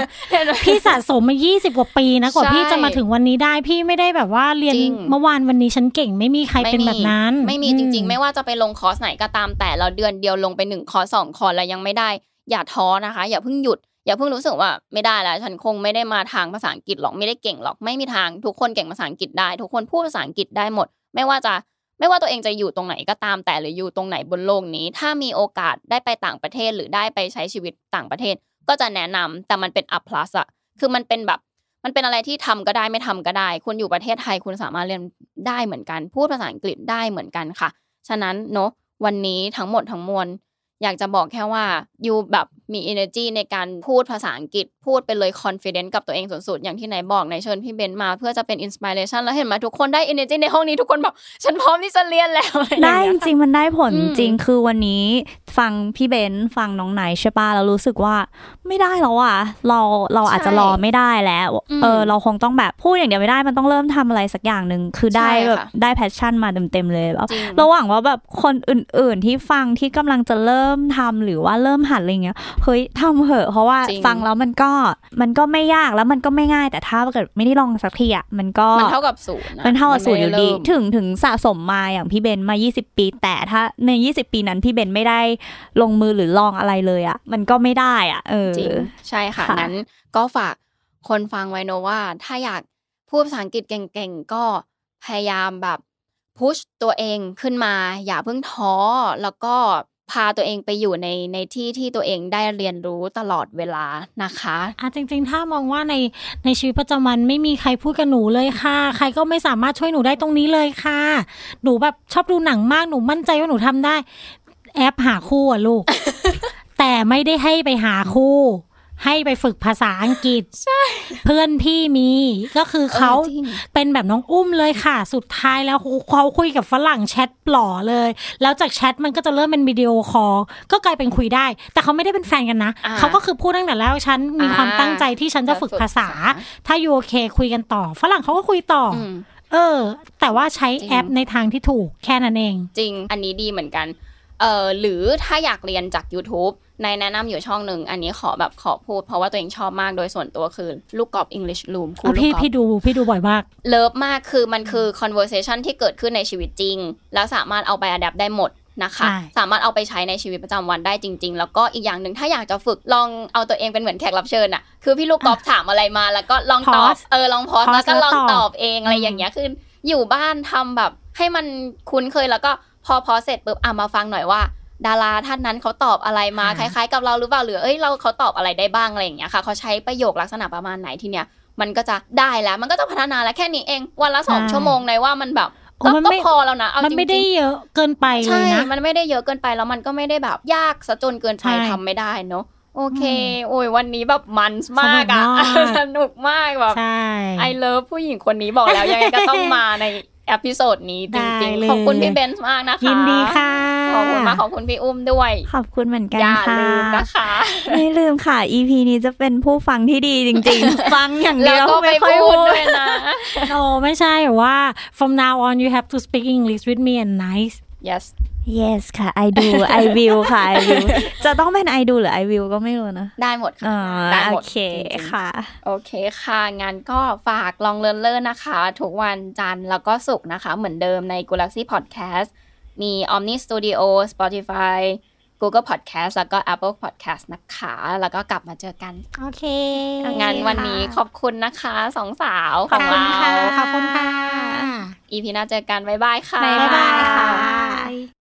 พี่สะสมมา 20 กว่าปีนะกว่าพี่จะมาถึงวันนี้ได้ พี่ไม่ได้แบบว่าเรียนเมื่อวานวันนี้ฉันเก่งไม่มีใครเป็นแบบนั้น ไม่มีจริง ๆ ไม่ว่าจะไปลงคอร์สไหนก็ตามแต่เราเดือนเดียวลงไปหนึ่งคอร์สสองคอร์สแล้วยังไม่ได้ อย่าท้อนะคะ อย่าเพิ่งหยุดอย่าเพิ่งรู้สึกว่าไม่ได้แล้วฉันคงไม่ได้มาทางภาษาอังกฤษหรอกไม่ได้เก่งหรอกไม่มีทางทุกคนเก่งภาษาอังกฤษได้ ทุกคนพูดภาษาอังกฤษได้หมด ไม่ว่าจะ ไม่ว่าตัวเองจะอยู่ตรงไหนก็ตามแต่หรืออยู่ตรงไหนบนโลกนี้ ถ้ามีโอกาสได้ไปต่างประเทศหรือได้ไปใช้ชีวิตต่างประเทศ ก็จะแนะนำแต่มันเป็นอัพพลัสอะคือมันเป็นแบบมันเป็นอะไรที่ทำก็ได้ไม่ทำก็ได้ คุณอยู่ประเทศไทยคุณสามารถเรียนได้เหมือนกัน พูดภาษาอังกฤษได้เหมือนกันค่ะ ฉะนั้นเนาะวันนี้ทั้งหมดทั้งมวล อยากจะบอกแค่ว่ายูแบบมี energy ในการพูดภาษาอังกฤษพูดไปเลย confident กับตัวเองสุดๆอย่างที่ไหนบอกในเชิญพี่เบนมาเพื่อจะเป็น inspiration แล้วเห็นไหมทุกคนได้ energy ในห้องนี้ทุกคนแบบฉันพร้อมที่จะเรียนแล้วได้จริงๆมันได้ผลจริงคือวันนี้ฟังพี่เบนฟังน้องไหนใช่ปะเรารู้สึกว่าไม่ได้แล้วอะเราเราอาจจะรอไม่ได้แล้วเออเราคงต้องแบบพูดอย่างเดียวไม่ได้มันต้องเริ่มทำอะไรสักอย่างหนึ่งคือได้แบบได้ passion มาเต็มๆเลยแล้วระหว่างว่าแบบคนอื่น ๆที่ฟังที่กำลังจะเริ่มทำหรือว่าเริ่มหัดอะไรเงี้ยเฮ้ยทำเหอะ เพราะว่าฟังแล้วมันก็มันก็ไม่ยากแล้วมันก็ไม่ง่าย แต่ถ้าเกิดไม่ได้ลองสักทีอะมันก็มันเท่ากับศูนย์มันเท่ากับศูนย์อยู่ดีถึงถึงสะสมมาอย่างพี่เบนมา 20 ปี แต่ถ้าใน 20 ปีนั้นพี่เบนไม่ได้ลงมือหรือลองอะไรเลยอะมันก็ไม่ได้อะเออจริงใช่ค่ะนั้นก็ฝากคนฟังไว้นะว่า ถ้าอยากพูดภาษาอังกฤษเก่งๆก็พยายามแบบพุชตัวเองขึ้นมา อย่าเพิ่งท้อแล้วก็ พาตัวเองไปอยู่ในในที่ที่ตัวเองได้เรียนรู้ตลอดเวลานะคะอะจริง ๆ ถ้ามองว่าในในชีวิตประจำวันไม่มีใครพูดกับหนูเลยค่ะ ใครก็ไม่สามารถช่วยหนูได้ตรงนี้เลยค่ะ หนูแบบชอบดูหนังมากหนูมั่นใจว่าหนูทำได้ แอปหาคู่อะลูก แต่ไม่ได้ให้ไปหาคู่ ให้ไปฝึกภาษาอังกฤษใช่เพื่อนพี่มีก็คือเขาเป็นแบบน้องอุ้มเลยค่ะ สุดท้ายแล้วเขาคุยกับฝรั่งแชทปล่อเลย แล้วจากแชทมันก็จะเริ่มเป็นวิดีโอคอลก็กลายเป็นคุยได้ แต่เขาไม่ได้เป็นแฟนกันนะเขาก็คือพูดตั้งแต่แล้วฉันมีความตั้งใจที่ฉันจะฝึกภาษา ถ้าอยู่โอเคคุยกันต่อ ฝรั่งเขาก็คุยต่อเออ แต่ว่าใช้แอปในทางที่ถูกแค่นั้นเอง จริง อันนี้ดีเหมือนกัน เออหรือถ้าอยากเรียนจาก YouTube ในแนะนำอยู่ช่องหนึ่ง อันนี้ขอแบบขอพูดเพราะว่าตัวเองชอบมากโดยส่วนตัวคือ ลูกกอล์ฟ English Room ครูลูกกอล์ฟพี่พี่ดูพี่ดูบ่อยมาก เลิฟมากคือมันคือ conversation ที่เกิดขึ้นในชีวิตจริง แล้วสามารถเอาไปอัดแอปได้หมดนะคะ สามารถเอาไปใช้ในชีวิตประจำวันได้จริง ๆ แล้วก็อีกอย่างหนึ่งถ้าอยากจะฝึกลองเอาตัวเองเป็นเหมือนแขกรับเชิญอะคือพี่ลูกกอล์ฟถามอะไรมาแล้วก็ลองตอบเออลองพอสแล้วก็ลองตอบเองอะไรอย่างเงี้ยคืออยู่บ้านทำแบบให้มันคุ้นเคยแล้วก็ พอพอเสร็จปุ๊บอะมาฟังหน่อยว่า ดาราท่านนั้นเขาตอบอะไรมาคล้ายๆ กับเราหรือเปล่าหรือเอ้ยเราเขาตอบอะไรได้บ้างอะไรอย่างเงี้ยค่ะเขาใช้ประโยคลักษณะประมาณไหนทีเนี้ยมันก็จะได้แล้ว มันก็จะพัฒนาแล้วแค่นี้เองวันละสองชั่วโมงในว่ามันแบบก็พอแล้วนะเอาจริงมันไม่ได้เยอะเกินไปเลยนะมันไม่ได้เยอะเกินไปแล้วมันก็ไม่ได้แบบยากซะจนเกินไปทำไม่ได้เนาะโอเค โอ้ยวันนี้แบบมันมากอะสนุกมากแบบ I love ผู้หญิงคนนี้บอกแล้วยังไงก็ต้องมาใน episode นี้จริงๆ ขอบคุณพี่เบนซ์มากนะคะ ยินดีค่ะ ขอบคุณมากขอบคุณพี่อุ้มด้วย ขอบคุณเหมือนกันค่ะอย่าลืมนะคะ ไม่ลืมค่ะ EP นี้จะเป็นผู้ฟังที่ดีจริง ๆ ฟังอย่างเดียวไม่ค่อยพูดด้วยนะโอ้ไม่ใช่ว่า from now on you have to speak English with me and nice yes yes ค่ะ I do I will ค่ะ I will จะต้องเป็น I do หรือ I will ก็ไม่รู้นะ ได้หมดค่ะได้หมดโอเคค่ะ โอเคค่ะงั้นก็ฝากลองเลินเลินนะคะ ทุกวันจันทร์แล้วก็ศุกร์นะคะ เหมือนเดิมใน Galaxy Podcast มี Omni Studio Spotify Google Podcast แล้วก็ Apple Podcast นะคะ แล้วก็กลับมาเจอกัน โอเคงั้นวันนี้ขอบคุณนะคะสองสาวขอบคุณค่ะขอบคุณค่ะ อีพีหน้าเจอกัน บ๊ายบายค่ะ บ๊ายบายค่ะ